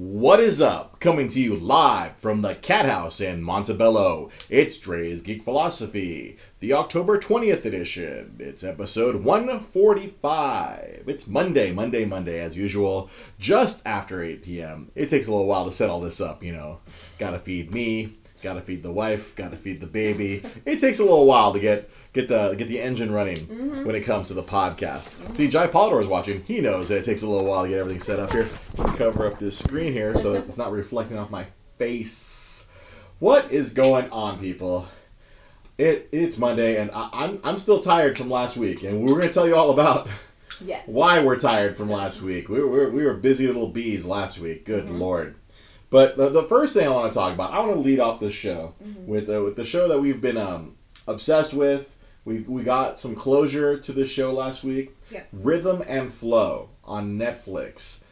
What is up? Coming to you live from the Cat House in Montebello. It's Dre's Geek Philosophy, the October 20th edition. It's episode 145. It's Monday, Monday, Monday, as usual, just after 8 p.m. It takes a little while to set all this up, you know. Gotta feed me, gotta feed the wife, gotta feed the baby. It takes a little while to get get the get the engine running Mm-hmm. when it comes to the podcast. See, Jai Polidor is watching. He knows that it takes a little while to get everything set up here. Cover up this screen here so that it's not reflecting off my face. What is going on, people? It it's Monday, and I, I'm I'm still tired from last week, and we're gonna tell you all about Yes. why we're tired from last week. We were, we were busy little bees last week. Good lord. But the, the first thing I want to talk about, I want to lead off this show with uh, with the show that we've been um, obsessed with. We, we got some closure to this show last week. Yes. Rhythm and Flow on Netflix.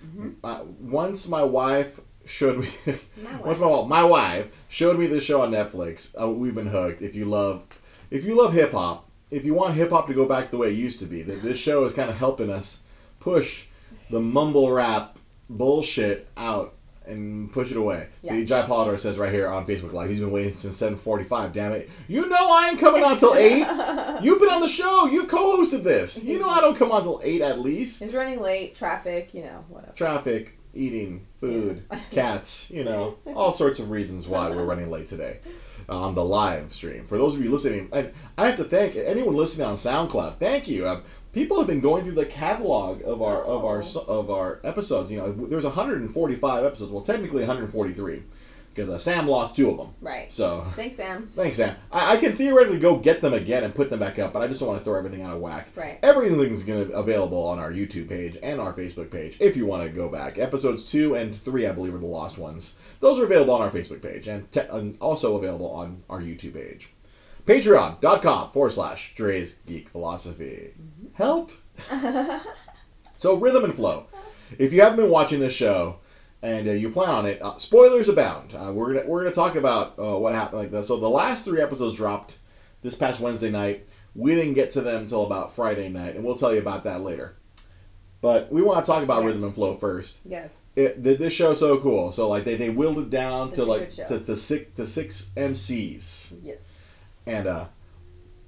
Uh, once my wife showed me, My once my my wife showed me this show on Netflix. Uh, we've been hooked. If you love, if you love hip hop, if you want hip hop to go back the way it used to be, th- this show is kind of helping us push the mumble rap bullshit out and push it away. Yeah. See, Jai Polidor says right here on Facebook Live, he's been waiting since 7:45. Damn it! You know I ain't coming on till eight. You've been on the show. You've co-hosted this. You know I don't come on till eight at least. He's running late, traffic, you know, whatever. Traffic, eating, food, cats. You know, all sorts of reasons why we're running late today on the live stream. For those of you listening, and I have to thank anyone listening on SoundCloud. Thank you. Um, people have been going through the catalog of our of our of our episodes. You know, there's 145 episodes. Well, technically 143 because uh, Sam lost two of them. Right. So Thanks, Sam. Thanks, Sam. I, I can theoretically go get them again and put them back up, but I just don't want to throw everything out of whack. Right. Everything's to available on our YouTube page and our Facebook page if you want to go back. Episodes two and three, I believe, are the lost ones. Those are available on our Facebook page and, te- and also available on our YouTube page. Patreon.com forward slash Dre's Geek Philosophy. Help. so rhythm and flow. If you haven't been watching this show and uh, you plan on it, uh, spoilers abound. Uh, we're gonna we're gonna talk about uh, what happened like this. So the last three episodes dropped this past Wednesday night. We didn't get to them until about Friday night, and we'll tell you about that later. But we want to talk about Yes. rhythm and flow first. Yes. It, th- this show's so cool. So like they, they willed it down It's to like to, to six to six MCs Yes. and uh,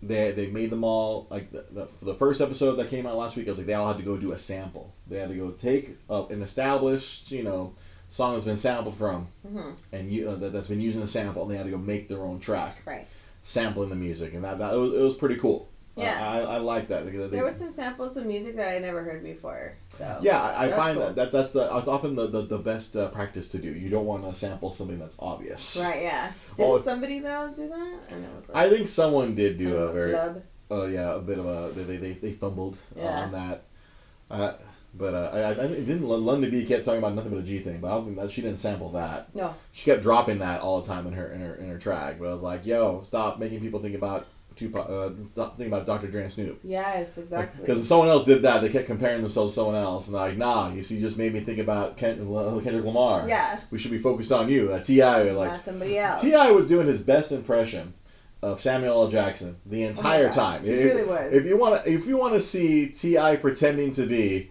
they they made them all like the, the, for the first episode that came out last week. I was like they all had to go do a sample. They had to go take uh, an established you know song that's been sampled from Mhm. and you uh, that, that's been using the sample, and they had to go make their own track Right. sampling the music, and that, that it was, it was pretty cool. Yeah. I, I, I like that. They- There was some samples of music that I never heard before. So yeah, I, I find cool. that, that that's the it's often the, the, the best uh, practice to do. You don't want to sample something that's obvious. Right. Yeah. Did not somebody though do that? I I think someone did do a very. Oh yeah, a bit of a they they, they fumbled uh, Yeah. on that. Uh, but uh, I, I didn't Londynn B kept talking about nothing but a G thing, but I don't think that she didn't sample that. No. She kept dropping that all the time in her in her in her track. But I was like, yo, stop making people think about Tupac. Uh, thinking about Dr. Dre and Snoop. Yes. Exactly. Because if someone else did that, they kept comparing themselves to someone else, and they're like, nah, you see, you just made me think about Ken, uh, Kendrick Lamar. Yeah. We should be focused on you. Uh, T.I. like Not somebody else. T.I. was doing his best impression of Samuel L. Jackson the entire Oh time. He if, really was. If you want to, if you want to see T.I. pretending to be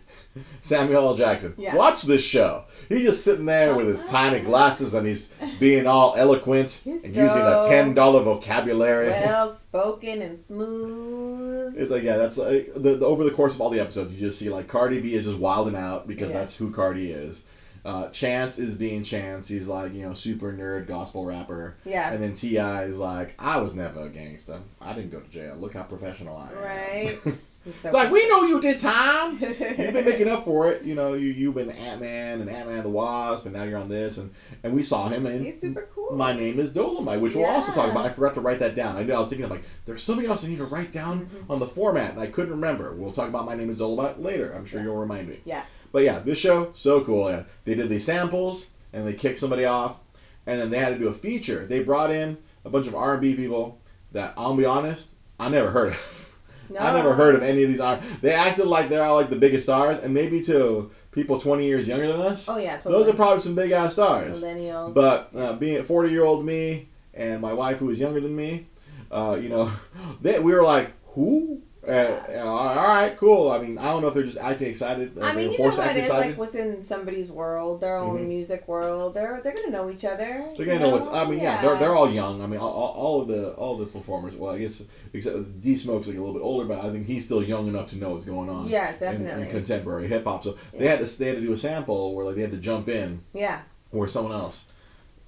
Samuel L. Jackson, Yeah. watch this show. He's just sitting there with his tiny glasses and he's being all eloquent He's and using a ten dollar vocabulary. well spoken and smooth. It's like yeah, that's like the, the over the course of all the episodes, you just see like Cardi B is just wilding out because Yeah. that's who Cardi is. Uh, Chance is being Chance. He's like you know super nerd gospel rapper. Yeah. And then T.I. is like, I was never a gangster. I didn't go to jail. Look how professional I am. Right. So it's like we know you did time. You've been making up for it. You know, you you've been Ant Man and Ant Man the Wasp, and now you're on this, and and we saw him And He's super cool. My name is Dolemite, which we'll also talk about. I forgot to write that down. I know I was thinking of like, there's something else I need to write down Mm-hmm. on the format, and I couldn't remember. We'll talk about my name is Dolemite later. I'm sure Yeah. you'll remind me. Yeah. But yeah, this show so cool. Yeah, they did these samples and they kicked somebody off, and then they had to do a feature. They brought in a bunch of R&B people that I'll be honest, I never heard of. No. I never heard of any of these. They acted like they're all like the biggest stars, and maybe to people 20 years younger than us, Oh yeah. Totally. those are probably some big ass stars. millennials. But uh, being 40 year old me and my wife who is younger than me, uh, you know, they, we were like, who? Uh, all right, cool. I mean, I don't know if they're just acting excited. I mean, you know how it is, excited. like within somebody's world, their own Mhm. music world. They're they're gonna know each other. They're gonna know what's. I mean, yeah, Yeah. they're, they're all young. I mean, all, all of the all of the performers. Well, I guess except D Smoke's like a little bit older, but I think he's still young enough to know what's going on. Yeah, definitely. In, contemporary hip hop, so they had to they had to do a sample where like they had to jump in yeah. or someone else.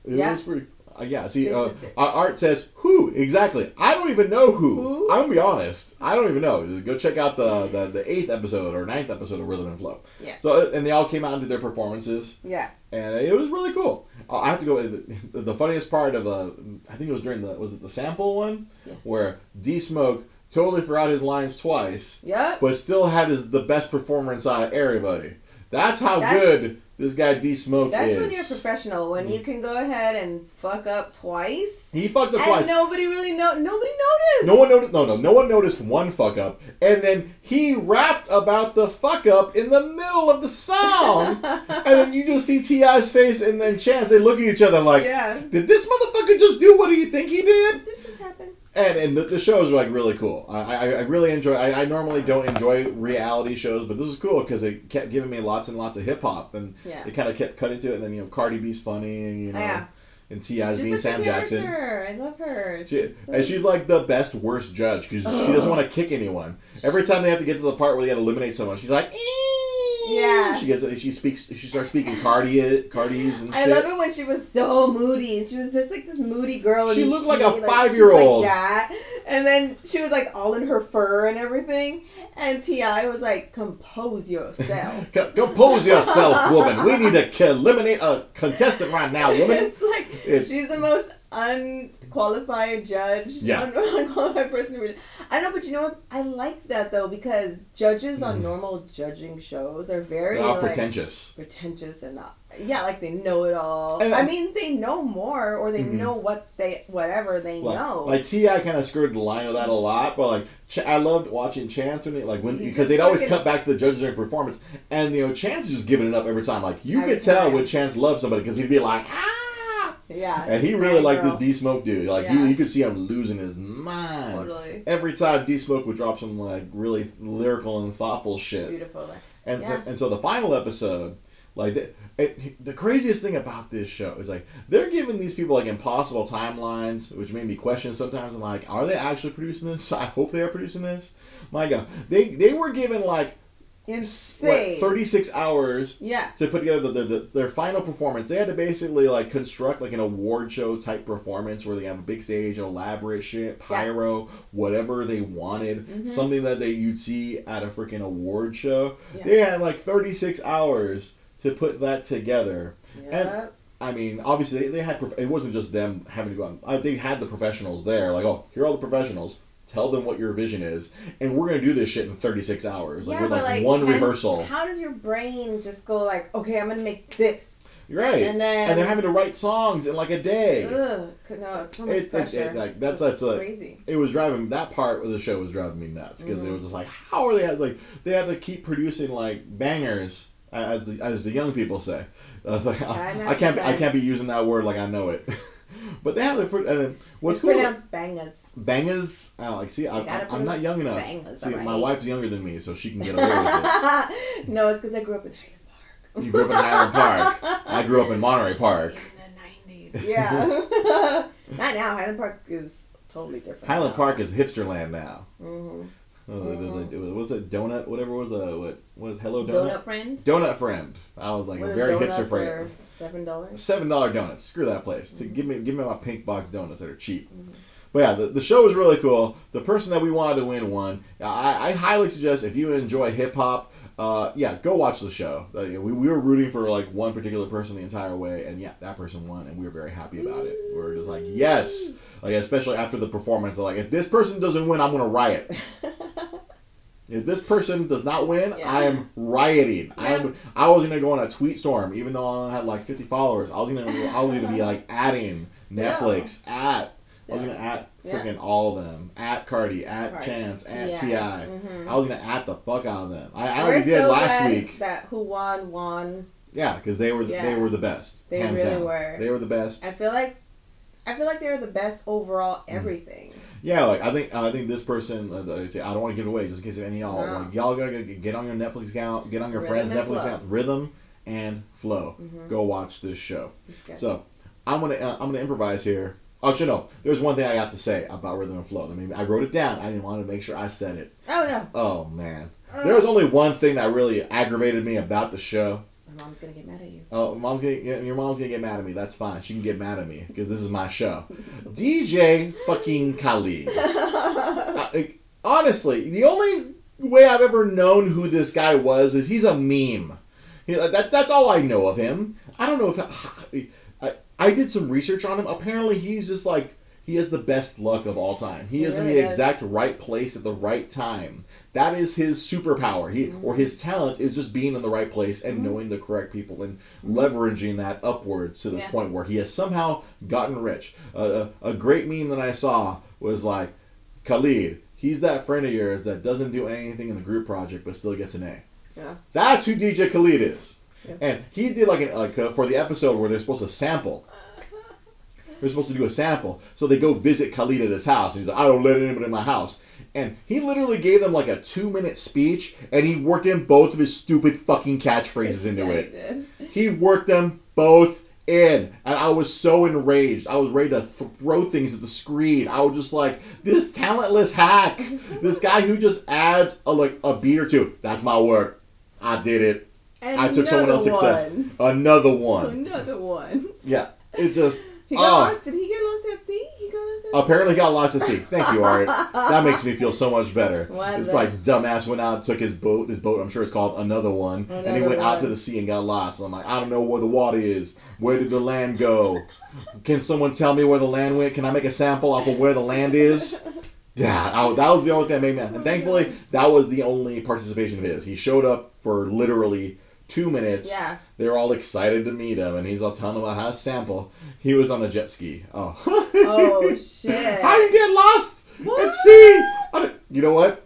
It Yeah. was pretty. Uh, yeah. See, uh, Art says who exactly? I don't even know who. Who? I'm gonna be honest. I don't even know. Go check out the, the the eighth episode or ninth episode of Rhythm and Flow. Yeah. So uh, and they all came out and did their performances Yeah. and it was really cool. Uh, I have to go. The, the funniest part of uh, I think it was during the was it the sample one Yeah. where D Smoke totally forgot his lines twice, Yep. but still had his the best performer inside of everybody. That's how That's- good this guy D Smoke That's is. when you're professional. When you can go ahead and fuck up twice, he fucked up and twice. nobody really know. Nobody noticed. No one noticed. No, no, no one noticed one fuck up, and then he rapped about the fuck up in the middle of the song, and then you just see T.I.'s face, and then Chance. They look at each other like, Yeah. "Did this motherfucker just do what do you think he did?" This just happened. And and the, the shows are like really cool. I, I, I really enjoy. I, I normally don't enjoy reality shows, but this is cool because it kept giving me lots and lots of hip hop, and Yeah. it kind of kept cutting to it. And then you know Cardi B's funny, and you know, Yeah. and T.I.'s being Sam Jackson. I love her. She, She's so- and she's like the best worst judge because she doesn't want to kick anyone. Every time they have to get to the part where they got to eliminate someone, she's like, "Ee." Yeah. She gets she speaks she starts speaking Cardi Cardi's and shit. I shit. love it when she was so moody. She was just like this moody girl. and She looked like a she five-year-old. Like that. And then she was like all in her fur and everything. And T.I. was like, "Compose yourself." Co- Compose yourself, woman. We need to eliminate a contestant right now, woman. it's like It- she's the most unqualified judge. Yeah. Un- unqualified person. to read it. I know, but you know what? I like that though because judges on normal judging shows are very like, pretentious. pretentious and not yeah like they know it all And- i mean they know more or they Mhm. know what they whatever they Like, know like T.I. kind of skirted the line of that a lot, but like Ch- I loved watching Chance and it, like when because they'd always cut back to the judges during performance, and you know Chance is just giving it up every time. Like you could tell when Chance loved somebody because he'd be like ah, yeah and he really liked girl. this D Smoke dude. Like Yeah. you, you could see him losing his mind totally every time D Smoke would drop some like really lyrical and thoughtful shit. beautiful And Yeah. so, and so the final episode, like the, it, the craziest thing about this show is like they're giving these people like impossible timelines, which made me question sometimes. I'm like, are they actually producing this? I hope they are producing this. My God, they they were given like insane what 36 hours yeah to put together the, the, the, their final performance. They had to basically like construct like an award show type performance where they have a big stage, elaborate shit, pyro, whatever they wanted, Mhm. something that they you'd see at a freaking award show. Yeah. They had like 36 hours to put that together. and I mean, obviously they, they had prof- it wasn't just them having to go out. uh, They had the professionals there, like, oh, here are all the professionals. Tell them what your vision is, and we're gonna do this shit in 36 hours, like yeah, with but like, like one can- rehearsal. how does your brain just go like okay i'm gonna make this You're right. and then and they're having to write songs in like a day. Ugh, no it's so much It- it- pressure it- like, It's that's- so that's a- crazy It was driving that part of the show was driving me nuts because Mm-hmm. they were just like, how are they like they have to keep producing like bangers as the as the young people say. I, was like, Time I, can't I can't be using that word like I know it. but they have to put. And what's it's cool? pronounced bangers bangers. I like. See, I, I, I'm not young enough. bangers, see, my wife's younger than me, so she can get away with it. no it's because i grew up in highland park You grew up in Highland Park. I grew up in Monterey Park. In the 90s. Yeah. Not now. Highland Park is totally different. Highland now. Park is hipster land now. hmm Oh, there was a- what was it donut? Whatever was a what was Hello Donut? Donut friend. Donut friend. I was like Where the very hipster donuts friend. are Seven dollars. Seven dollar donuts. Screw that place. To give me give me my pink box donuts that are cheap. Mm-hmm. But yeah, the, the show was really cool. The person that we wanted to win won. I, I highly suggest if you enjoy hip hop, uh, yeah, go watch the show. Uh, we, we were rooting for like one particular person the entire way, and yeah, that person won, and we were very happy about it. We were just like, yes, like especially after the performance, like if this person doesn't win, I'm gonna riot. If this person does not win, Yeah. I am rioting. I am. I was gonna go on a tweet storm, even though I only had like 50 followers. I was gonna. I was gonna be like adding. Netflix at. I was gonna at Yeah. freaking all of them. At Cardi, at Cardi, Chance, at Ti. Ti. Mhm. I was gonna at the fuck out of them. I, I already did so last week. That who won won. Yeah, because they were the, they were the best. They really down. were. They were the best. I feel like, I feel like they were the best overall Mm. everything. Yeah, like I think I think this person. Uh, I don't want to give it away just in case any y'all. No. Like y'all gotta get, get on your Netflix account, get on your Rhythm friends' Netflix Flow. Mm-hmm. account, rhythm and flow. Go watch this show. So I'm gonna uh, I'm gonna improvise here. Oh, Actually, no. There's one thing I got to say about rhythm and flow. I mean, I wrote it down. I didn't want to make sure I said it. oh no, Oh man, uh. there was only one thing that really aggravated me about the show. my mom's gonna get mad at you. Oh, mom's gonna your mom's gonna get mad at me. That's fine. She can get mad at me because this is my show. DJ fucking Khaled. I- honestly, the only way I've ever known who this guy was is he's a meme. He- that, that's all I know of him. I don't know if I, did some research on him. Apparently, he's just like he has the best luck of all time. He He is in the does. exact right place at the right time. That is his superpower. He or his talent is just being in the right place and knowing the correct people and leveraging that upwards to the Yeah. point where he has somehow gotten rich. Uh, a, a great meme that I saw was like, Khaled, he's that friend of yours that doesn't do anything in the group project but still gets an A. Yeah. That's who DJ Khaled is. Yeah. And he did like an, like uh, for the episode where they're supposed to sample. They're supposed to do a sample, so they go visit Khaled at his house. And he's like, "I don't let anybody in my house." And he literally gave them like a two-minute speech, and he worked in both of his stupid fucking catchphrases into Yeah, it. he. He worked them both in, and I was so enraged. I was ready to throw things at the screen. I was just like, "This talentless hack, this guy who just adds a like a beat or two. That's my work. I did it. I took someone else's success. Another one. Another one. Yeah, it just. He got oh, lost. Did he get lost at sea? He got lost at sea. apparently got lost at sea. Thank you, Art. That makes me feel so much better. Why This the- probably dumbass went out, took his boat. His boat, I'm sure it's called another one, Another and he went out to the sea and got lost. So I'm like, I don't know where the water is. Where did the land go? Can someone tell me where the land went? Can I make a sample off of where the land is? Yeah, I- that was the only thing that made me. And thankfully, that was the only participation of his. He showed up for literally two minutes. Yeah. They were all excited to meet him, and he's all telling them about how to sample. He was on a jet ski. Oh. Oh shit. How you get lost What? at sea? You know what?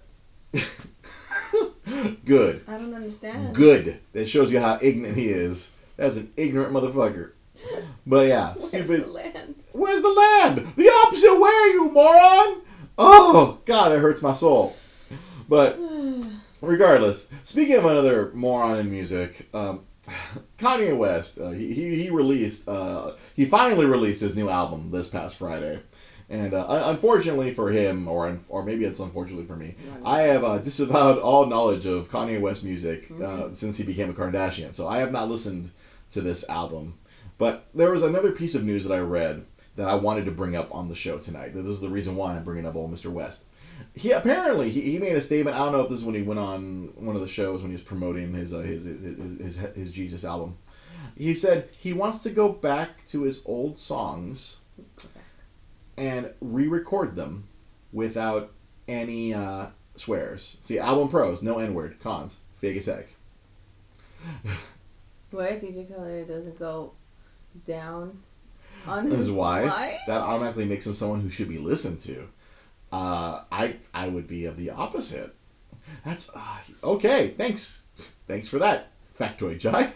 Good. I don't understand. Good. That shows you how ignorant he is. That's an ignorant motherfucker. But yeah, Where's stupid. the land? Where's the land? The opposite way, you moron! Oh, God, it hurts my soul. But regardless, speaking of another moron in music, um, Kanye West, uh, he, he, he released, uh, he finally released his new album this past Friday. And uh, unfortunately for him, or un- or maybe it's unfortunately for me, I have uh, disavowed all knowledge of Kanye West music uh, since he became a Kardashian. So I have not listened to this album. But there was another piece of news that I read that I wanted to bring up on the show tonight. This is the reason why I'm bringing up old Mr. West. He apparently he, he made a statement. I don't know if this is when he went on one of the shows when he was promoting his uh, his, his, his his his Jesus album. He said he wants to go back to his old songs and re-record them without any uh, swears. See, album pros, no N word. Cons, fake as heck. Why DJ Khaled doesn't go down on his his wife, that automatically makes him someone who should be listened to. Uh, I I would be of the opposite. That's uh, okay. Thanks, thanks for that factoid, Jai.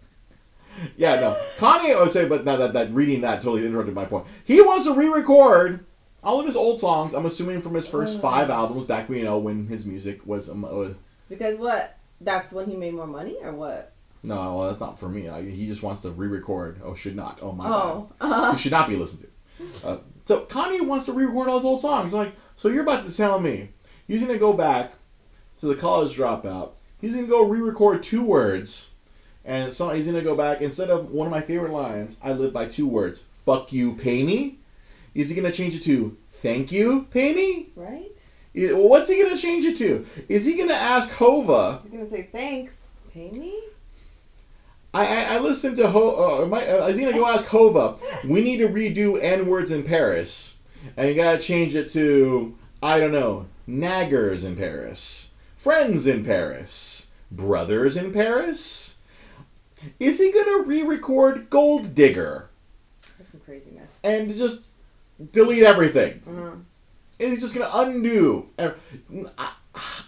yeah, no, Kanye. I would say, but that, that that reading that totally interrupted my point. He wants to re-record all of his old songs. I'm assuming from his first five albums back, when you know, when his music was. Um, uh, Because what? That's when he made more money, or what? no, well, that's not for me. I, he just wants to re-record. Oh, should not. Oh my. Oh, uh, you should not be listened to. Uh, so Kanye wants to re-record all his old songs. Like, so you're about to tell me he's gonna go back to the college dropout. He's gonna go re-record two words, and so he's gonna go back instead of one of my favorite lines. I live by two words. Fuck you, pay me. Is he gonna change it to thank you, pay me? right? What's he gonna change it to? Is he gonna ask Hova? He's gonna say thanks. Pay me. I, I, listened to Ho. Uh, my, uh, I was gonna go ask Hova. We need to redo N words in Paris, and you gotta change it to I don't know naggers in Paris, friends in Paris, brothers in Paris. Is he gonna re-record Gold Digger That's some craziness. and just delete everything? Uh-huh. Is he just gonna undo? I,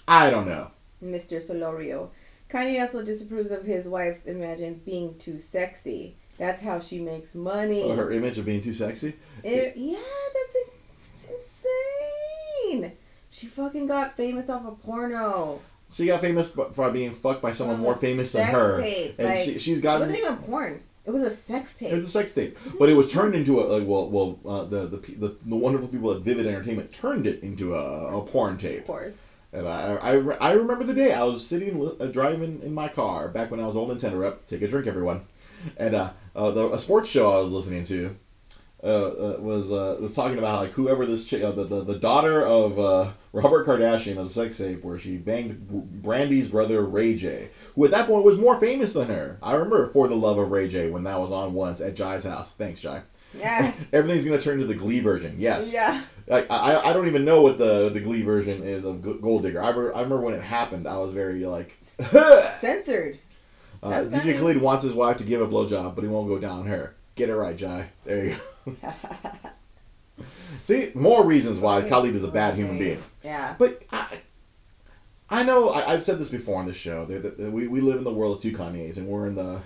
I don't know. Mr. Solorio. Kanye also disapproves of his wife's imagine being too sexy. That's how she makes money. Oh, her image of being too sexy. It- yeah, that's insane. She fucking got famous off a porno. She got famous for being fucked by someone more famous than her, tape, and like, she, she's It gotten. wasn't even porn. It was a sex tape. It was a sex tape, but it was turned into a like, well, well, uh, the, the the the wonderful people at Vivid Entertainment turned it into a, a porn tape. of course. And I, I, I remember the day I was sitting uh, driving in my car back when I was old Nintendo rep. Take a drink, everyone. And uh, uh, the, a sports show I was listening to uh, uh, was uh, was talking about like whoever this chick, uh, the, the the daughter of uh, Robert Kardashian, a sex tape where she banged Brandy's brother Ray J, who at that point was more famous than her. I remember For the Love of Ray J when that was on once at Jai's house. Thanks, Jai. Yeah. Everything's gonna turn to the Glee version. Yes. yeah. Like I, I don't even know what the the Glee version is of Gold Digger. I, re- I remember when it happened. I was very like, Censored. uh, DJ. Khaled wants his wife to give a blowjob, but he won't go down her. Get it right, Jai. There you go. See, more reasons why Khaled is a bad human being. Yeah. But I, I know I, I've said this before on this show. That, that, that we, we live in the world of two Kanyes, and we're in the.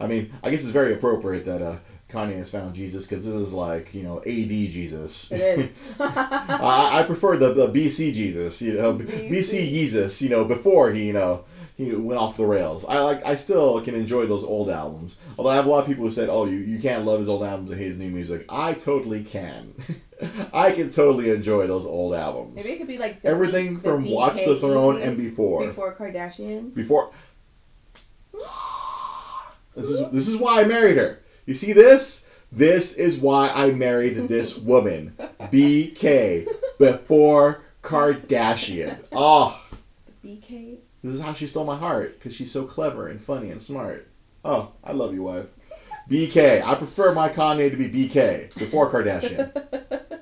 I mean, I guess it's very appropriate that uh, Kanye has found Jesus because this is like you know AD Jesus. It is. I, I prefer the, the BC Jesus, you know, BC. BC. Jesus, you know, before he, you know, he went off the rails. I like, I still can enjoy those old albums. Although I have a lot of people who said, "Oh, you, you can't love his old albums and hate his new music." I totally can. I can totally enjoy those old albums. Maybe it could be like Everything B- from the Watch the Throne and before. Before Kardashian. Before. This is this is why I married her. You see this? This is why I married this woman. BK before Kardashian. Ah. Oh, BK. this is how she stole my heart because she's so clever and funny and smart. Oh, I love you, wife. BK. I prefer my Kanye to be BK before Kardashian.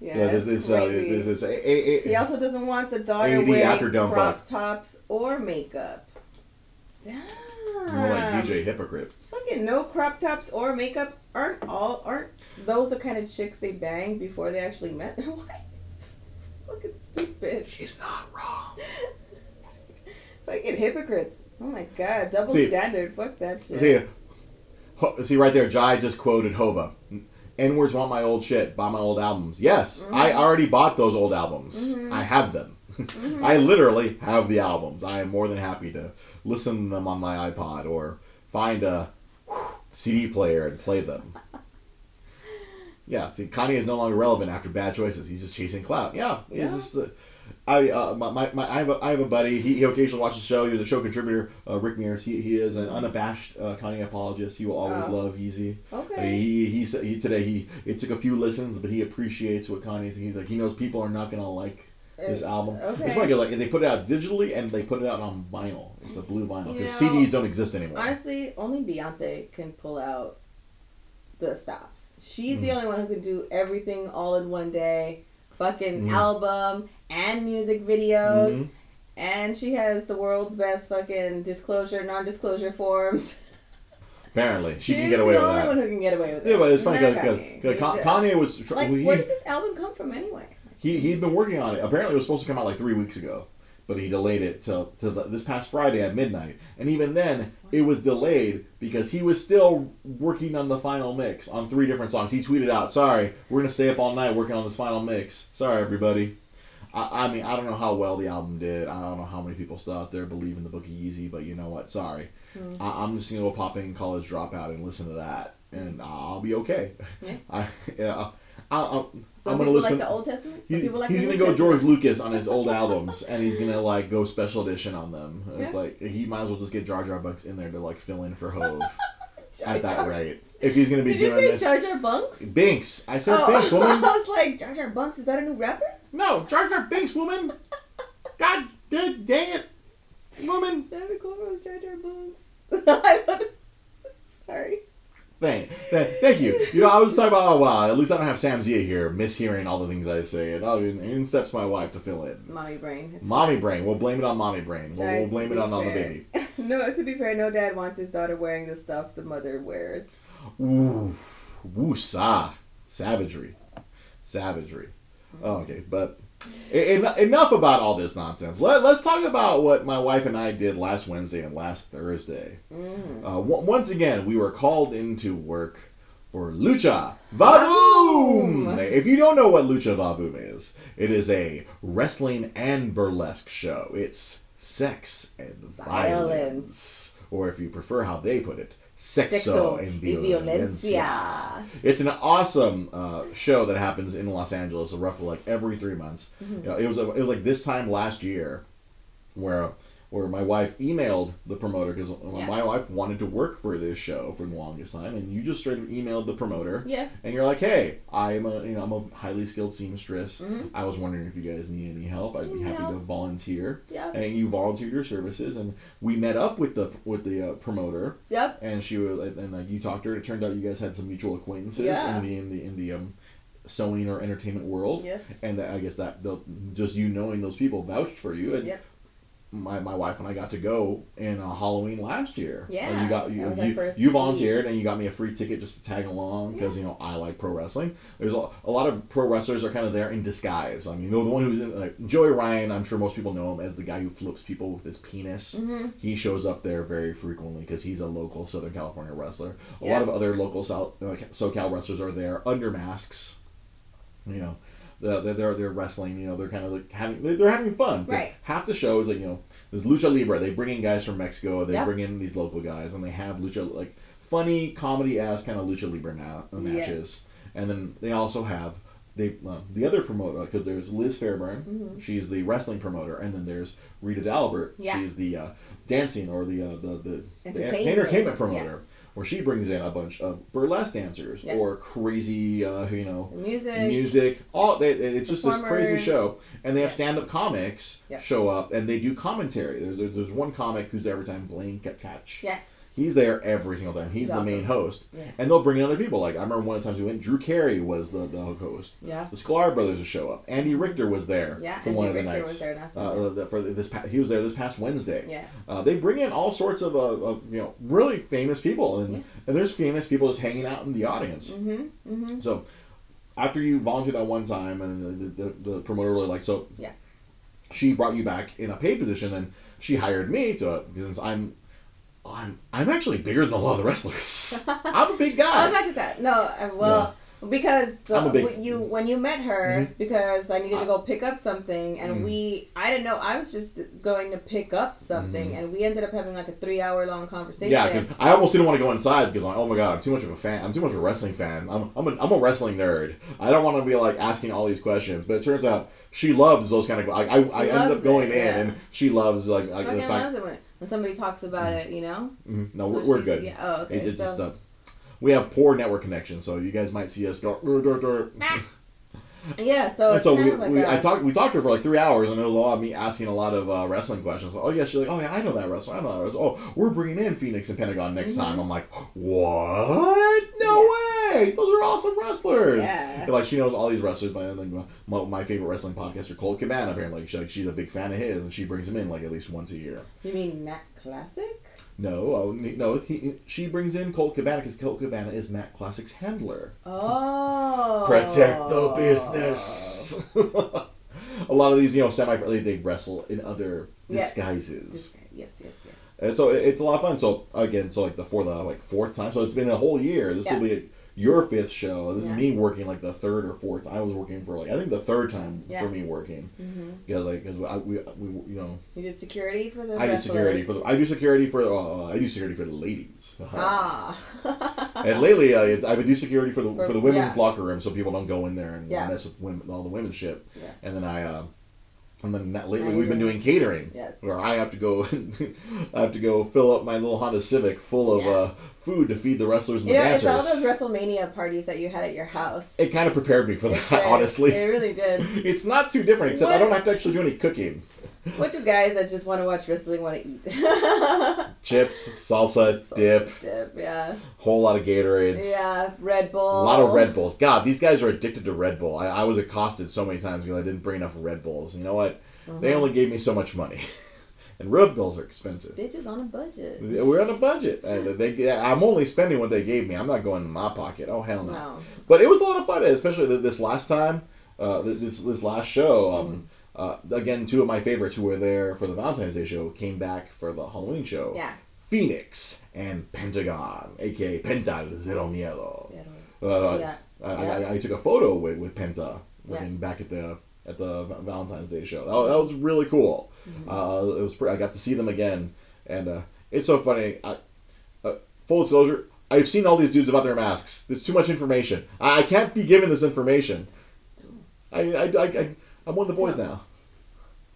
Yeah, Yeah, this is uh, this is a, a, He also doesn't want the daughter AD wearing crop tops or makeup. Damn. More like ah. DJ hypocrite. Fucking no crop tops or makeup. Aren't all aren't those the kind of chicks they banged before they actually met? what? Fucking stupid. She's not wrong. Fucking hypocrites. Oh my god, double See- standard. Fuck that shit. See, see right there, Jai just quoted Hova. N words want my old shit, buy my old albums. Yes, I mm-hmm. already bought those old albums. Mm-hmm. I have them. I mm-hmm. literally have the albums. I am more than happy to listen to them on my iPod or find a CD player and play them. Yeah, see, Kanye is no longer relevant after bad choices. He's just chasing clout. Yeah, he's Yeah. just. Uh, I uh, my, my, my I have a, I have a buddy. He, he occasionally watches the show. He was a show contributor. Uh, Rick Mears. He, he is an unabashed uh, Kanye apologist. He will always Oh. love Yeezy. Okay. He, he said he today he it took a few listens, but he appreciates what Kanye's. He's like he knows people are not gonna like his Uh, album. okay. It's 'cause, like they put it out digitally and they put it out on vinyl. It's a blue vinyl because You know, CDs don't exist anymore. Honestly, only Beyonce can pull out the stops. She's Mm. the only one who can do everything all in one day. Fucking Mm. album and music videos. Mhm. And she has the world's best fucking disclosure, non-disclosure forms. Apparently, she can get away with that. the only one who can get away with it. Yeah, but it's funny because Kanye. Kanye was Like, he, where did this album come from anyway? He he'd been working on it. Apparently, it was supposed to come out like three weeks ago, but he delayed it till to this past Friday at midnight. And even then, it was delayed because he was still working on the final mix on three different songs. He tweeted out, "Sorry, we're gonna stay up all night working on this final mix. Sorry, everybody." I, I mean, I don't know how well the album did. I don't know how many people still out there believe in the Book of Yeezy, but you know what? Sorry, Hmm. I, I'm just gonna go pop in College Dropout and listen to that, and I'll be okay. Yeah. I, yeah, I, I, Some I'm gonna people listen. like the Old Testament. Some He- people like he's gonna New go Testament. George Lucas on his old albums, and he's gonna like go special edition on them. And It's like he might as well just get Jar Jar Bunks in there to like fill in for Hov Jar at that Jar- rate. If he's gonna be Did you doing say this, Jar Jar Bunks? Binks. I said Oh, Binks, woman. I was like, Jar Jar Bunks, is that a new rapper? No, Jar Jar Binks, woman. God dang it, woman. That'd be cool if it was Jar Jar Bunks. Sorry. Thank, thank, thank you. You know, I was talking about, oh wow, at least I don't have Sam Zia here mishearing all the things I say, and oh, in, in steps my wife to fill in. Mommy brain. It's Mommy brain. We'll blame it on mommy brain. We'll, we'll blame it on, on the baby. no, to be fair, no dad wants his daughter wearing the stuff the mother wears. Ooh, woosah, savagery, savagery. Oh, okay, but en- enough about all this nonsense. Let, let's talk about what my wife and I did last Wednesday and last Thursday. Mm. Uh, w- once again, we were called into work for Lucha Vavoom. If you don't know what Lucha Vavoom is, it is a wrestling and burlesque show. It's sex and violence. Violence. Or if you prefer how they put it, sexo, Sexo and violencia. It's an awesome uh, show that happens in Los Angeles, roughly like every three months. Mm-hmm. You know, it was it was like this time last year, where where my wife emailed the promoter because Yeah. my wife wanted to work for this show for the longest time, and you just straight up emailed the promoter, Yeah. and you're like, hey, I'm a you know I'm a highly skilled seamstress. Mhm. I was wondering if you guys need any help. I'd be happy to volunteer. Yep. And you volunteered your services, and we met up with the with the uh, promoter, Yep. and she was and, and like you talked to her. It turned out you guys had some mutual acquaintances Yeah. in the in the in the um, sewing or entertainment world. Yes. And I guess that just you knowing those people vouched for you. And Yep. My, my wife and I got to go in uh, Halloween last year. Yeah, Uh, you got you you, you volunteered and you got me a free ticket just to tag along because you know I like pro wrestling. There's a, a lot of pro wrestlers are kind of there in disguise. I mean, the one who's in, like Joey Ryan. I'm sure most people know him as the guy who flips people with his penis. Mm-hmm. He shows up there very frequently because he's a local Southern California wrestler. A Yeah. lot of other local South like SoCal wrestlers are there under masks. You know, the- they're they're, they're wrestling. You know, they're kind of like having they're, having fun. Right. Half the show is like you know, there's lucha libre. They bring in guys from Mexico. They Yep. bring in these local guys, and they have lucha like funny comedy ass kind of lucha libre na- uh, matches. And then they also have. They, uh, the other promoter because there's Liz Fairbairn, Hmm. she's the wrestling promoter, and then there's Rita D'Albert, Mm-hmm. Yeah. she's the uh, dancing or the uh, the, the, the Entertainment, entertainment promoter, yes. Where she brings in a bunch of burlesque dancers Yes. or crazy, uh, you know, Music. music. All they, it's just this crazy show, and they have stand-up comics Yep. show up, and they do commentary. There's there's, there's one comic who's every time, Blaine Capatch. Yes. He's there every single time. He's He's the awesome. main host, Yeah. and they'll bring in other people. Like I remember one of the times we went, Drew Carey was the, the host. Yeah. The Sklar brothers would show up. Andy Richter was there Yeah, for Andy one of the Richter nights. was there last uh, the- for this, pa- he was there this past Wednesday. Yeah. Uh, they bring in all sorts of, uh, of you know really famous people, and Yeah. and there's famous people just hanging out in the audience. Mm-hmm. Mm-hmm. So after you volunteered that one time, and the, the, the promoter really liked, so Yeah. she brought you back in a paid position, and she hired me to because I'm. I'm, I'm actually bigger than a lot of the wrestlers. I'm a big guy. Oh, guy. not just that. No, uh, well, because the, big- you when you met her, because I needed I- to go pick up something, and Mhm. we I didn't know I was just going to pick up something, Mhm. and we ended up having like a three hour long conversation. Yeah, I almost didn't want to go inside because like, oh my god, I'm too much of a fan. I'm too much of a wrestling fan. I'm I'm a, I'm a wrestling nerd. I don't want to be like asking all these questions. But it turns out she loves those kind of. I I, I ended up going it, in yeah. and she loves like, like the fact. When, somebody talks about it, you know. Mhm. No, So we're, we're good. Yeah. Oh, okay. It- it's so, just uh, we have poor network connection, so you guys might see us go. "Dur, dur, dur." yeah. So it's so we, like we a, I talked we talked to her for like three hours, and it was a lot of me asking a lot of uh, wrestling questions. Oh yeah, she's like, oh yeah, I know that wrestler. I know that wrestler. Oh, we're bringing in Phoenix and Pentagon next Mm-hmm. time. I'm like, what? No way! Those are awesome wrestlers. Yeah. And, like she knows all these wrestlers. By like my, my favorite wrestling podcaster, Colt Cabana. Apparently, she, like, she's a big fan of his, and she brings him in like at least once a year. You mean Matt Classic? No, oh, no, he, she brings in Colt Cabana because Colt Cabana is Matt Classic's handler. Oh. Protect the business. a lot of these, you know, semi they wrestle in other disguises. This- Yes, yes, yes. And so it- it's a lot of fun. So again, so like the for the uh, like fourth time. So it's been a whole year. This will Yeah. be your fifth show. This Yeah. is me working like the third or fourth. I was working for like I think the third time Yeah. for me working. Mm-hmm. Because like because we, we you know You did security for the I do wrestlers. security for the I do security for uh, I do security for the ladies. Ah. And lately, uh, it's, I would do security for the for, For- the women's yeah. locker room, so people don't go in there and Yeah. mess with women, all the women's shit. Yeah. And then I, uh, and then that, lately we've been doing catering, Yes. where I have to go, I have to go fill up my little Honda Civic full of Yeah. uh, food to feed the wrestlers and You the know, it's all those WrestleMania parties that you had at your house. it kind of prepared me for It that, honestly. It really did. It's not too different, except I don't have to actually do any cooking. What do guys that just want to watch wrestling want to eat? Chips, salsa, dip, Dip, yeah. whole lot of Gatorades. Yeah, Red Bull. A lot of Red Bulls. God, these guys are addicted to Red Bull. I, I was accosted so many times because I didn't bring enough Red Bulls. You know what? They Uh-huh. only gave me so much money, and Red Bulls are expensive. Bitches on a budget. We're on a budget. And they, I'm only spending what they gave me. I'm not going in my pocket. Oh hell no! No. But it was a lot of fun, especially this last time. Uh, this this last show. Um, uh, again, two of my favorites who were there for the Valentine's Day show came back for the Halloween show. Yeah. Phoenix and Pentagon, aka Penta Zero Miedo. Uh, Yeah. I, Yeah. I, I took a photo with, with Penta Yeah. back at the at the Valentine's Day show. That, that was really cool. Mm-hmm. Uh, it was pre- I got to see them again, and uh, it's so funny. I, uh, full disclosure, I've seen all these dudes about their masks. There's too much information. I, can't be given this information. I, I, I, I I'm one of the boys now.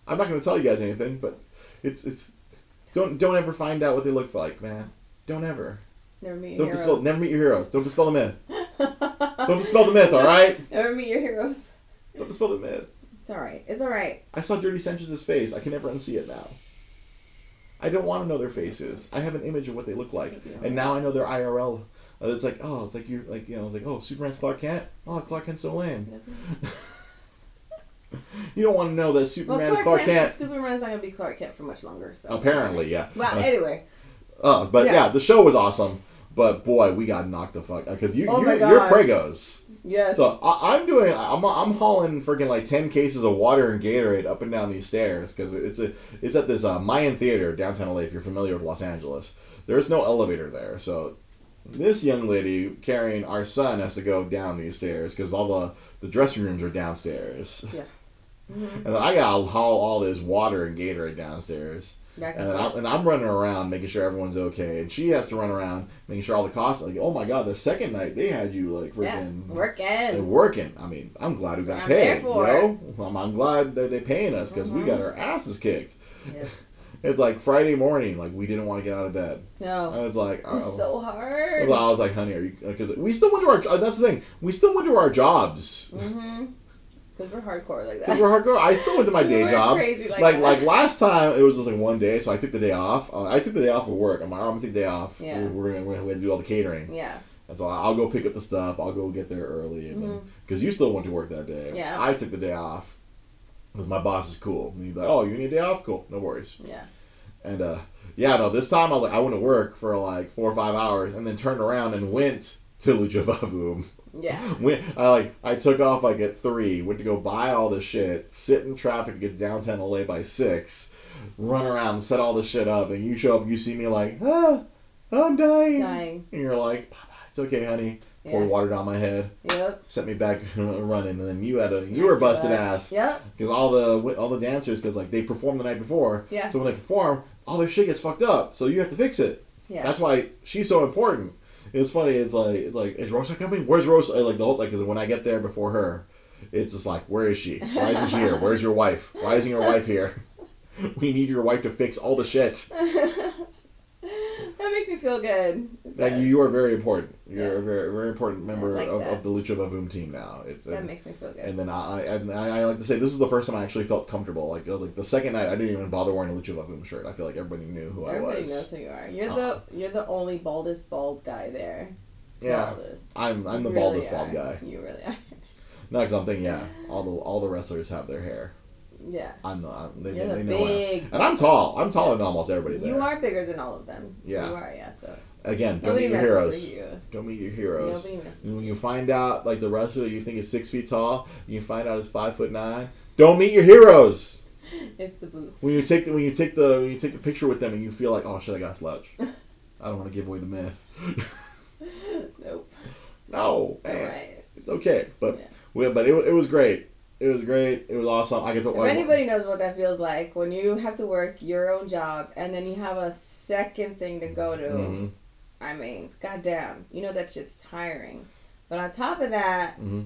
I'm not going to tell you guys anything, but it's it's don't don't ever find out what they look like, man. Don't ever. Never meet your Don't heroes. dispel. Never meet your heroes. Don't dispel the myth. Don't dispel the myth. All right. Never meet your heroes. Don't dispel the myth. It's all right. It's all right. I saw Dirty Sanchez' face. I can never unsee it now. I don't want to know their faces. I have an image of what they look like, and now I know their IRL. Uh, it's like, oh, it's like you're like you know, it's like oh, Superman's Clark Kent. Oh, Clark Kent's so lame. You don't want to know that Well, Superman's Clark, Clark, Kent. Superman's not gonna be Clark Kent for much longer. So Apparently, yeah. Well, Uh, anyway, uh, but yeah. yeah. the show was awesome. But boy, we got knocked the fuck because you Oh you're, you're pregos. yes. So I, I'm doing. I'm, I'm hauling freaking like ten cases of water and Gatorade up and down these stairs because it's a it's at this uh, Mayan Theater downtown LA. If you're familiar with Los Angeles, there's no elevator there. So this young lady carrying our son has to go down these stairs because all the the dressing rooms are downstairs. Yeah. Mhm. And I gotta haul all this water and Gatorade downstairs. And, and I, and I'm running around making sure everyone's okay, and she has to run around making sure all the costs. Like, oh my god, the second night they had you like Yeah, freaking working. they're working. I mean, I'm glad we got I'm paid. You know, I'm, I'm glad that they're paying us because we Mhm. got our asses kicked. Yeah. It's like Friday morning, like we didn't want to get out of bed. No, I was like, was oh. so hard. I was like, honey, are you? Because we still went to our. That's the thing. We still went to our jobs. Mm-hmm. Because we're hardcore like that. Because we're hardcore. I still went to my day We're job. crazy like like like last time it was just like one day, so I took the day off. Uh, I took the day off of work. I'm like, I'm gonna take the day off. Yeah. We're, we're, gonna, we're gonna do all the catering, Yeah. and so I'll go pick up the stuff. I'll go get there early, and because you still went to work that day. Mm-hmm. Yeah. I took the day off because my boss is cool. And he's like, oh, you need a day off? Cool, no worries. Yeah. And uh, yeah, no, this time I was like, I went to work for like four or five hours, and then turned around and went to Lucha Vavoom. Yeah. Went, I like I took off like at three, went to go buy all the shit, sit in traffic get downtown LA by six, run around, set all the shit up, and you show up, you see me like, ah, I'm dying. Dying. And you're like, it's okay, honey. Pour water down my head, Yep. Sent me back running, and then you had a you were busted ass Yep. because all the all the dancers because like they performed the night before. Yeah. So when they perform, all their shit gets fucked up, so you have to fix it. Yeah. That's why she's so important. It's funny. It's like it's like is Rosa coming? Where's Rosa? Like the whole like because when I get there before her, it's just like where is she? Why isn't she here? Where's your wife? Why isn't your wife here? We need your wife to fix all the shit. That makes me feel good. Like you are very important. You're Yeah. a very very important member like of, that. of the Lucha Vavoom team now. It's that and, makes me feel good. and then I, I and I I like to say this is the first time I actually felt comfortable. Like it was like the second night I didn't even bother wearing a Lucha Vavoom shirt. I feel like everybody knew who Everybody I was. Everybody knows who you are. You're Uh. the you're the only baldest bald guy there. Yeah, Baldest. I'm I'm the really baldest bald guy. You really are. No, because I'm thinking yeah, all the all the wrestlers have their hair. Yeah. I'm I'm, they, You're they, the they know big. And I'm tall. I'm taller than almost everybody there. You are bigger than all of them. Yeah. You are, yeah. So Again, don't nobody meet your heroes. you. Don't meet your heroes. And when you find out, like the wrestler you think is six feet tall, and you find out is five foot nine. Don't meet your heroes. It's the boots. When you take the when you take the when you take the picture with them and you feel like, oh shit, I got slouch. I don't want to give away the myth. nope. No, It's man, alright. it's okay. But Yeah. we, but it, it was great. It was great. It was awesome. I could. If anybody knows what that feels like, when you have to work your own job and then you have a second thing to go to, Mhm, I mean, goddamn, you know that shit's tiring. But on top of that, mhm.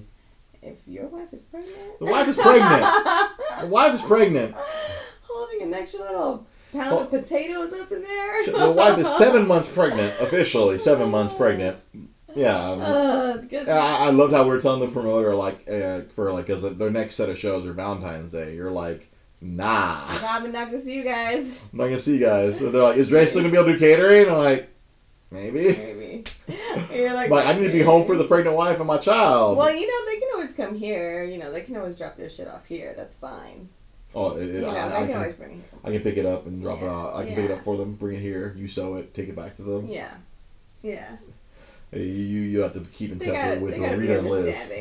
if your wife is pregnant, The wife is pregnant. The wife is pregnant. holding an extra little pound Well- of potatoes up in there. The wife is seven months pregnant, officially seven months pregnant. Yeah. um, Uh, I, I loved how we are telling the promoter like uh, for like because their next set of shows are Valentine's Day. You're like, nah, I'm not gonna see you guys. I'm not gonna see you guys. So they're like, is Dre still gonna be able to do catering? I'm like, maybe. Maybe. You're like, But I need to be home for the pregnant wife and my child. Well, you know, they can always come here. You know, they can always drop their shit off here. That's fine. oh, it, it- You know, I, they I can always bring it here. I can pick it up and drop it Yeah. off. I can pick it up for them, bring it here. You sew it, take it back to them. Yeah. Yeah. You you have to keep in touch gotta, with they gotta be Rita and Liz. Yeah,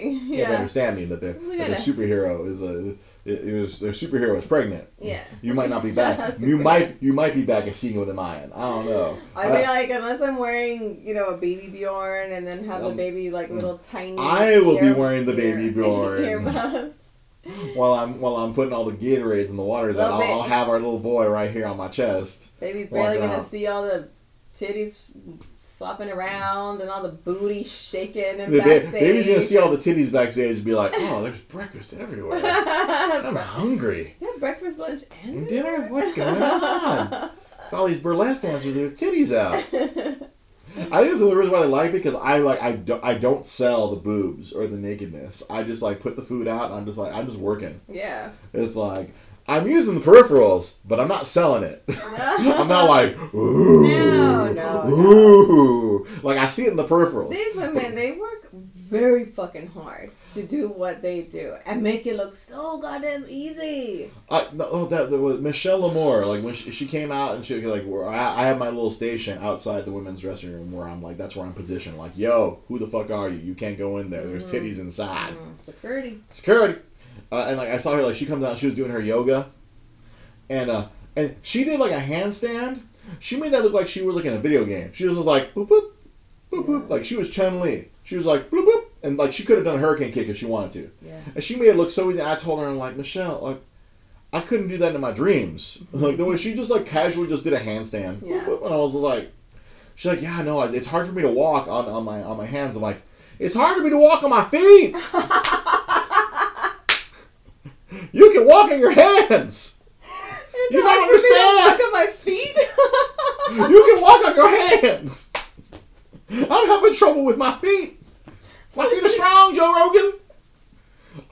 Yeah. understanding that their We that their gotta- superhero is a it, was their superhero is pregnant. Yeah. You might not be back. you might you might be back at seeing with a Mayan. I don't know. I mean, like, unless I'm wearing, you know, a baby Bjorn and then have Um, the baby, like, little tiny. I will be wearing the baby Bjorn. Earmuffs. while I'm while I'm putting all the Gatorades and the waters out, I'll. I'll have our little boy right here on my chest. Baby's barely gonna around. see all the titties flopping around and all the booty shaking and ba- backstage. baby's gonna see all the titties backstage and be like, "Oh, there's breakfast everywhere. I'm hungry. Yeah, breakfast, lunch, and Dinner? What's going on? It's all these burlesque dancers with their titties out." I think this is the reason why they like it because I like I don't I don't sell the boobs or the nakedness. I just like put the food out and I'm just like I'm just working. yeah. It's like I'm using the peripherals, but I'm not selling it. I'm not like ooh, No, no, no. Like I see it in the peripherals. These women, they work very fucking hard to do what they do and make it look so goddamn easy. I, no, oh, that, that was Michelle L'amour. Like when she, she came out and she was like, I, I have my little station outside the women's dressing room where I'm like, that's where I'm positioned. Like, yo, who the fuck are you? You can't go in there. There's titties inside. Mm, security. Security. Uh, and like I saw her, like she comes out, she was doing her yoga, and uh, and she did like a handstand. She made that look like she was like in a video game. She was just like boop boop boop boop, like she was Chun Li. She was like boop boop, and like she could have done a hurricane kick if she wanted to. Yeah. And she made it look so easy. I told her, I'm like, Michelle, like, I couldn't do that in my dreams. Like, the way she just, like, casually just did a handstand. Yeah. And I was like, she's like, yeah, no, it's hard for me to walk on, on my on my hands. I'm like, it's hard for me to walk on my feet. you can walk on your hands. It's You don't for me to understand. walk on my feet. You can walk on your hands. I'm having trouble with my feet. My feet are strong, Joe Rogan.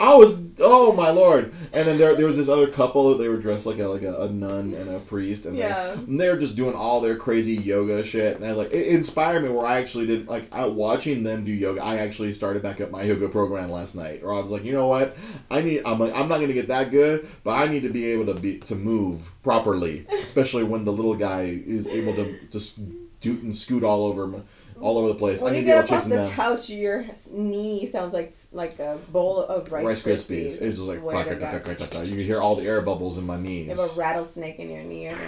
I was, oh my lord! And then there, there was this other couple. They were dressed like a like a, a nun and a priest, and, Yeah. they, and they were just doing all their crazy yoga shit. And I was like, it inspired me. Where I actually did like I, watching them do yoga. I actually started back up my yoga program last night. Or I was like, you know what? I need. I'm like, I'm not gonna get that good, but I need to be able to be to move properly, especially when the little guy is able to just doot and scoot all over me, all over the place. when I you need to get to up off the down. couch, your knee sounds like like a bowl of Rice, Rice Krispies. Krispies. It was just like Swear to "Baka, God. taka, taka." you can hear all the air bubbles in my knees. You have a rattlesnake in your knee. Or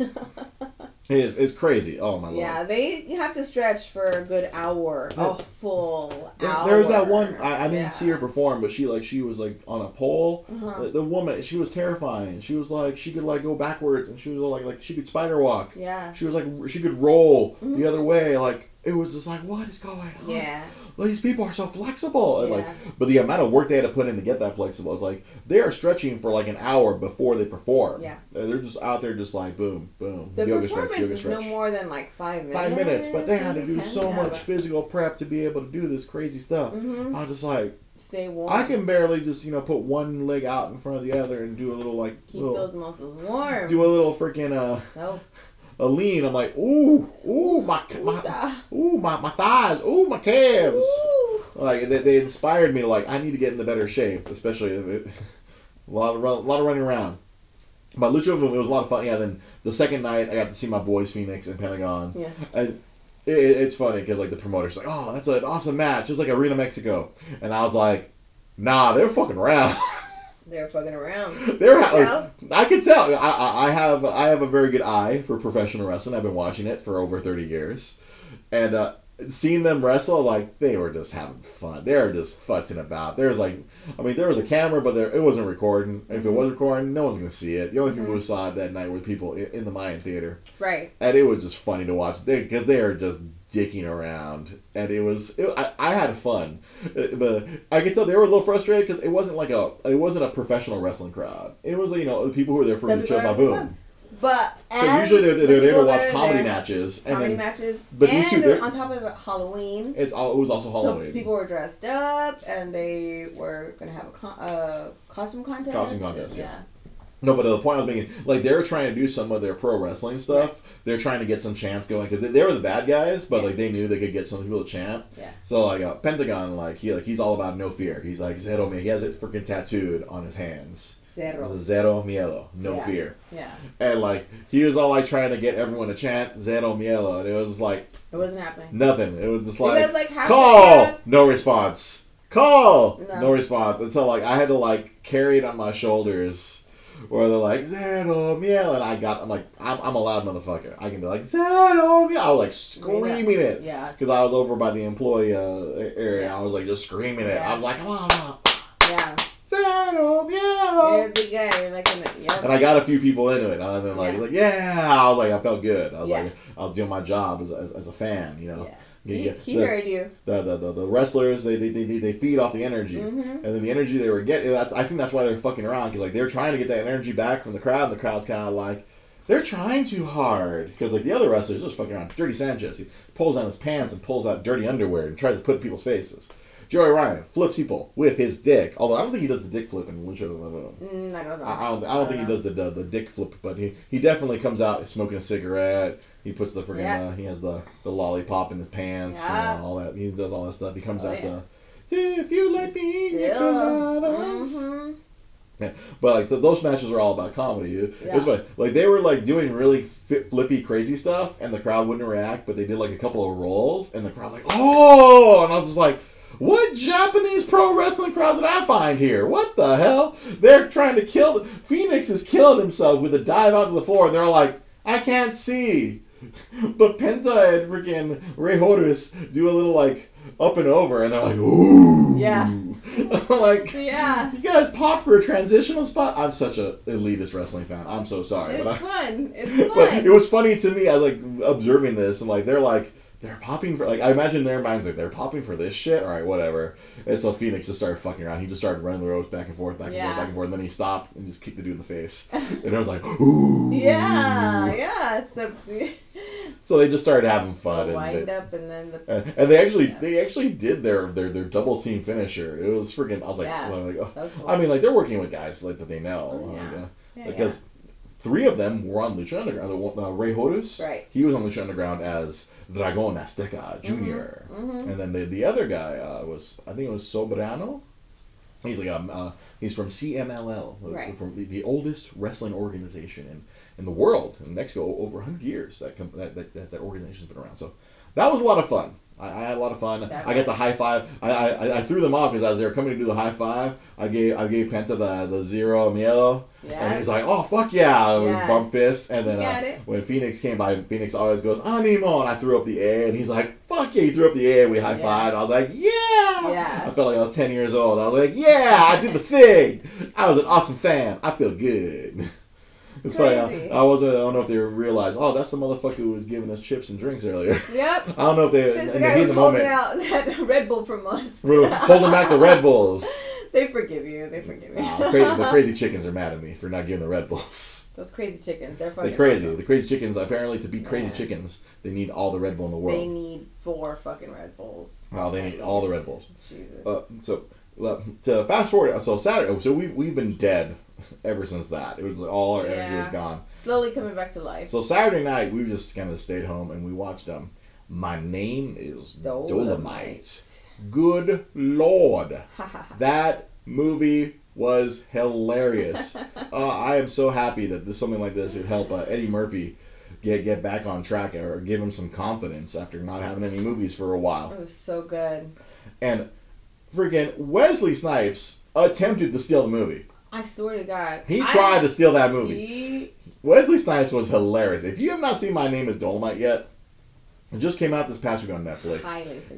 is. It's crazy. Oh my god. yeah, lord. they you have to stretch for a good hour, Yeah. a full hour. there was that one. I, I didn't Yeah. see her perform, but she like she was like on a pole. Uh-huh. The, the woman, she was terrifying. She was like she could like go backwards, and she was like like she could spider walk. Yeah. She was like she could roll the other way. Like it was just like what is going on? Mm-hmm. Yeah. Well, these people are so flexible. And, like, but the amount of work they had to put in to get that flexible is like they are stretching for like an hour before they perform. Yeah. They're just out there, just like boom, boom, The yoga performance stretch, yoga is stretch. no more than like five minutes. Five minutes, but they had to do so 10, much physical prep to be able to do this crazy stuff. Mhm. I was just like, Stay warm. I can barely just you know put one leg out in front of the other and do a little like keep little, those muscles warm. do a little freaking uh so, a lean. I'm like, ooh, ooh, my my, ooh, my my thighs, ooh, my calves. Ooh. Like they, they inspired me to like I need to get into better shape, especially if it, a lot of run, a lot of running around. But Lucha it was a lot of fun. Yeah. Then the second night I got to see my boys Phoenix and Pentagon. Yeah. And it, it- it's funny because like the promoter's like, oh, that's an awesome match, just like Arena Mexico, and I was like, nah, they're fucking around. They're fucking around. they're Yeah. like, I can tell. I, I I have I have a very good eye for professional wrestling. I've been watching it for over thirty years, and uh, seeing them wrestle, like they were just having fun. They were just futzing about. There was like, I mean, there was a camera, but there it wasn't recording. If it was recording, no one's gonna see it. The only people who saw it that night were people in, in the Mayan theater, Right. and it was just funny to watch because they are just dicking around, and it was. It, I, I had fun, Uh, but I could tell they were a little frustrated because it wasn't like a it wasn't a professional wrestling crowd. It was like, you know the people who were there for The show Boom. But and usually they're, they're, the they're there to watch comedy there- matches, and Comedy then matches. but these two, and on top of it, Halloween. it's all it was also Halloween. So people were dressed up, and they were gonna have a con- uh, costume contest. Costume contest, Yeah. yes. No, but the point I was making, like they're trying to do some of their pro wrestling stuff. They're trying to get some chants going because they, they were the bad guys, but like they knew they could get some people to chant. Yeah. So like uh, Pentagon, like he like he's all about no fear. He's like Zedo man, he has it freaking tattooed on his hands. Zero. Zero miedo, no Yeah. fear. Yeah. And like he was all like trying to get everyone to chant Zero miedo, and it was like It wasn't happening. nothing. It was just like guys like call, no response. Call, No. no. response. And so like I had to like carry it on my shoulders, where they're like Zero miedo, and I got I'm like I'm, I'm a loud motherfucker. I can be like Zero miedo, I was like screaming it. Yeah. Because I was over by the employee uh, area, Yeah. I was like just screaming it. Yeah. I was like, "Come on. Yeah. You're yeah." a big guy. You're like, yep. And I got a few people into it, and then like, Yeah. like, yeah, I was like, I felt good. I was Yeah. like, I was doing my job as, as, as a fan, you know. He, he the, heard you. the, the, the, the wrestlers, they, they, they, they feed off the energy. Mhm. And then the energy they were getting, that's, I think that's why they're fucking around, because like they're trying to get that energy back from the crowd, and the crowd's kind of like, they're trying too hard. Because like the other wrestlers just fucking around. Dirty Sanchez, he pulls down his pants and pulls out dirty underwear and tries to put in people's faces. Joey Ryan flips people with his dick, although I don't think he does the dick flip in Lucha Underground. Mm, I don't know. I, I don't, I don't think he does the, the the dick flip, but he, he definitely comes out smoking a cigarette. He puts the friggin' Yeah. uh, he has the, the lollipop in his pants, Yeah. know, all that. He does all that stuff. He comes Oh, out yeah. to, if you let me in your coladas." Mhm. But like, so those matches are all about comedy. It Yeah. was like, like they were like doing really flippy, crazy stuff, and the crowd wouldn't react. But they did like a couple of rolls, and the crowd's like, "Oh!" And I was just like, "What Japanese pro wrestling crowd did I find here? What the hell? They're trying to kill Phoenix is killing himself with a dive out to the floor, and they're like, I can't see." But Penta and freaking Rey Horus do a little like up and over, and they're like, "Ooh!" Yeah. like. Yeah. You guys pop for a transitional spot. I'm such a elitist wrestling fan. I'm so sorry, It's but, I, fun. It's but fun. it was funny to me. I like observing this and like they're like they're popping for like I imagine their minds like they're popping for this shit. All right, whatever. And so Phoenix just started fucking around. He just started running the ropes back and forth, back and Yeah. forth, back and forth. And then he stopped and just kicked the dude in the face. and I was like, ooh. yeah. Yeah. It's the, So they just started having fun. the and they, up and then the. and, and they actually Yeah. they actually did their their their double team finisher. It was freaking. I was like, Yeah. well, like oh. cool. I mean, like they're working with guys like that they know. Oh, yeah. Like, uh, Yeah, because three of them were on Lucha Underground. The Uh, Rey Horus, Right. he was on Lucha Underground as Dragon Azteca junior mhm. and then the the other guy uh, was I think it was Soberano. He's like um uh, he's from CMLL, Right. from the, the oldest wrestling organization in, in the world in Mexico over hundred years. That, com- that, that that that organization's been around. So that was a lot of fun. I, I had a lot of fun. That I got the high five. I, I, I threw them off because as they were coming to do the high five, I gave I gave Penta the the zero miedo, Yeah. and he's like, "Oh fuck yeah!" We Yeah. bump fists, and then uh, when Phoenix came by, Phoenix always goes "Animo," and I threw up the A, and he's like, "Fuck yeah!" He threw up the A, and we high fived. I was like, "Yeah!" Yeah. I felt like I was ten years old. I was like, "Yeah, I did the thing. I was an awesome fan. I feel good." It's funny. I, I wasn't. I don't know if they realized. Oh, that's the motherfucker who was giving us chips and drinks earlier. Yep. I don't know if they in the guy heat of the holding moment out that Red Bull from us. holding back the Red Bulls. they forgive you. They forgive you. Nah, crazy, the crazy chickens are mad at me for not giving the Red Bulls. Those crazy chickens. They're fucking They're crazy. awesome. The crazy chickens. Apparently, to be crazy Yeah. chickens, they need all the Red Bull in the world. They need four fucking Red Bulls. Oh, they need all the Red Bulls. Jesus. Uh, so to fast forward, so Saturday. So we've we've been dead ever since that. It was like all our energy Yeah. was gone. Slowly coming back to life. So Saturday night, we just kind of stayed home and we watched um. My name is Dolemite. Good lord, that movie was hilarious. uh, I am so happy that this something like this would help uh, Eddie Murphy get get back on track or give him some confidence after not having any movies for a while. It was so good. And freaking Wesley Snipes attempted to steal the movie. I swear to God. He I- tried to steal that movie. He, Wesley Snipes was hilarious. If you have not seen My Name is Dolemite yet, it just came out this past week on Netflix.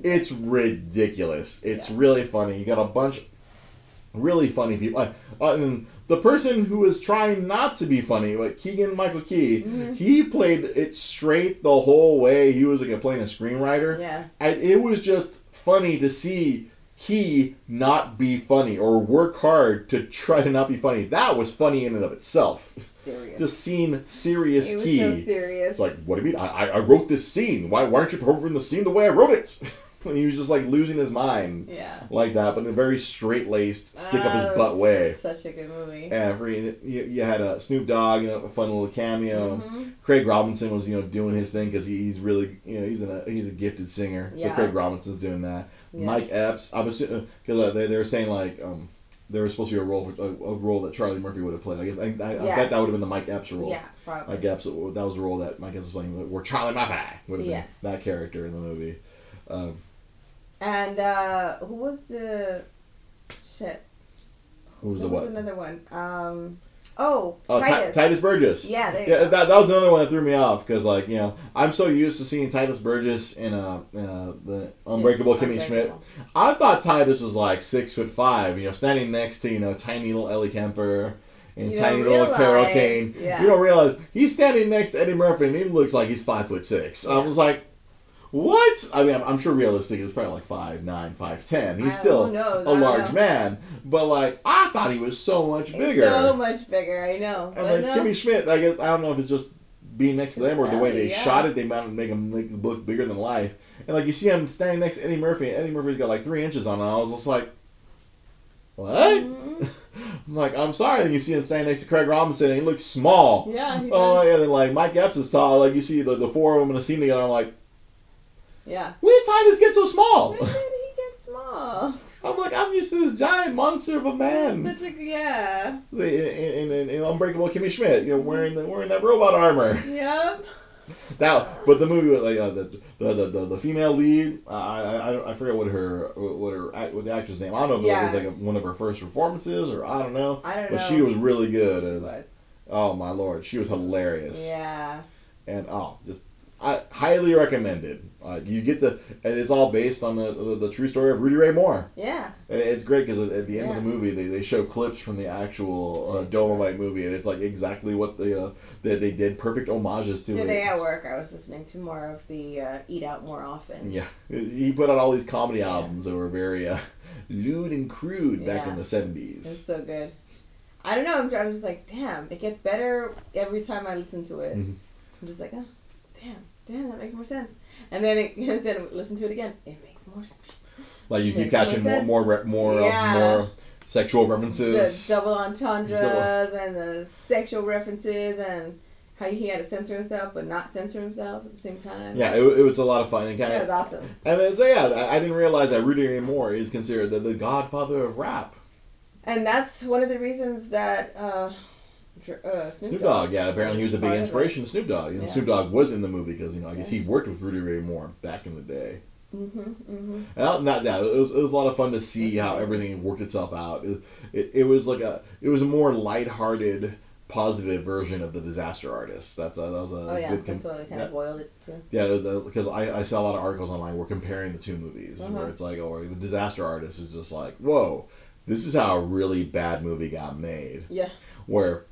It's ridiculous. It's Yeah. really funny. You got a bunch really funny people. Uh, uh, and the person who was trying not to be funny, like Keegan Michael Key, Mhm. he played it straight the whole way. He was like playing a screenwriter. Yeah. And it was just funny to see he not be funny or work hard to try to not be funny. That was funny in and of itself. Serious. Just seeing serious it was Key. so serious. It's like, what do you mean? I, I, wrote this scene. Why, why aren't you performing the scene the way I wrote it? and he was just like losing his mind yeah. like that, but in a very straight laced, stick up his butt way. Such a good movie. And for, you, you had a Snoop Dogg, you know, a fun little cameo. Mhm. Craig Robinson was, you know, doing his thing because he's really, you know, he's a he's a gifted singer. Yeah. So Craig Robinson's doing that. Yeah. Mike Epps, I was because uh, they, they were saying like, um, there was supposed to be a role for, a, a role that Charlie Murphy would have played. I guess I, I, I bet that would have been the Mike Epps role. Yeah, probably. Mike Epps that was the role that Mike Epps was playing where Charlie Murphy would have Yeah. been that character in the movie. Um, And uh, who was the shit? who was There the was what? another one. Um, oh, Oh, Ti- Tituss. Tituss Burgess. Yeah, there you Yeah, go. that, that was another one that threw me off because, like, you know, I'm so used to seeing Tituss Burgess in uh, uh, the Unbreakable Kimmy Schmidt. I thought Tituss was like six foot five, you know, standing next to you know tiny little Ellie Kemper and You tiny little Carol Kane. yeah. You don't realize he's standing next to Eddie Murphy and he looks like he's five foot six. I was like, what? I mean, I'm, I'm sure realistically he's probably like five nine, five ten. He's still? I a large know. man, but like I thought he was so much It's bigger. So much bigger. I know. And like no. Kimmy Schmidt, I guess I don't know if it's just being next to them or the way they yeah. shot it, they might make him make him look bigger than life. And like you see him standing next to Eddie Murphy, and Eddie Murphy's got like three inches on him. I was just like, what? Mhm. I'm like, I'm sorry. And you see him standing next to Craig Robinson, and he looks small. Yeah. he Oh, does. and then like Mike Epps is tall. Like you see the, the four of them in a scene together. I'm like, Yeah. when did Tituss get so small? When did he get small? I'm like, I'm used to this giant monster of a man. Such a yeah. In, in, in Unbreakable Kimmy Schmidt, you know, wearing the, wearing that robot armor. Yep. Now, but the movie with like uh, the, the, the the female lead, uh, I I I forget what her what her what the actress name. I don't know if Yeah. it was like one of her first performances or I don't know. I don't But know. she was really good. She as- was. oh my lord, she was hilarious. Yeah. And oh, just I highly recommended. Uh, you get to, and it's all based on the, the, the true story of Rudy Ray Moore. Yeah. And it's great because at, at the end of the movie, they, they show clips from the actual uh, Dolemite movie, and it's like exactly what they uh, they, they did. Perfect homages to Today it. at work, I was listening to more of the uh, Eat Out More Often. Yeah, he put out all these comedy albums that were very uh, lewd and crude back in the 70s. It's so good. I don't know. I'm, I'm just like, damn. It gets better every time I listen to it. Mhm. I'm just like, oh, damn, damn, that makes more sense. And then, it, then listen to it again. It makes more sense. Like you keep catching more more re- more Yeah. more sexual references, The double entendres and the sexual references and how he had to censor himself but not censor himself at the same time. Yeah, it, it was a lot of fun. And, kind That of, was awesome. and then, so yeah, I, I didn't realize that Rudy Ray Moore is considered the, the godfather of rap. And that's one of the reasons that uh, uh, Snoop, Snoop Dogg, yeah, apparently he was a big part of it. inspiration to Snoop Dogg. And Yeah. Snoop Dogg was in the movie because, you know, I guess he worked with Rudy Ray Moore back in the day. Mm-hmm, mm-hmm. And not, that, it was, it was a lot of fun to see how everything worked itself out. It, it, it was like a, it was a more lighthearted, positive version of the Disaster Artist. That's a, that was a Oh yeah, good that's com- what we kind yeah. of boiled it to. Yeah, because I, I saw a lot of articles online where comparing the two movies, Uh-huh. where it's like, oh, the Disaster Artist is just like, whoa, this is how a really bad movie got made. Yeah. Where,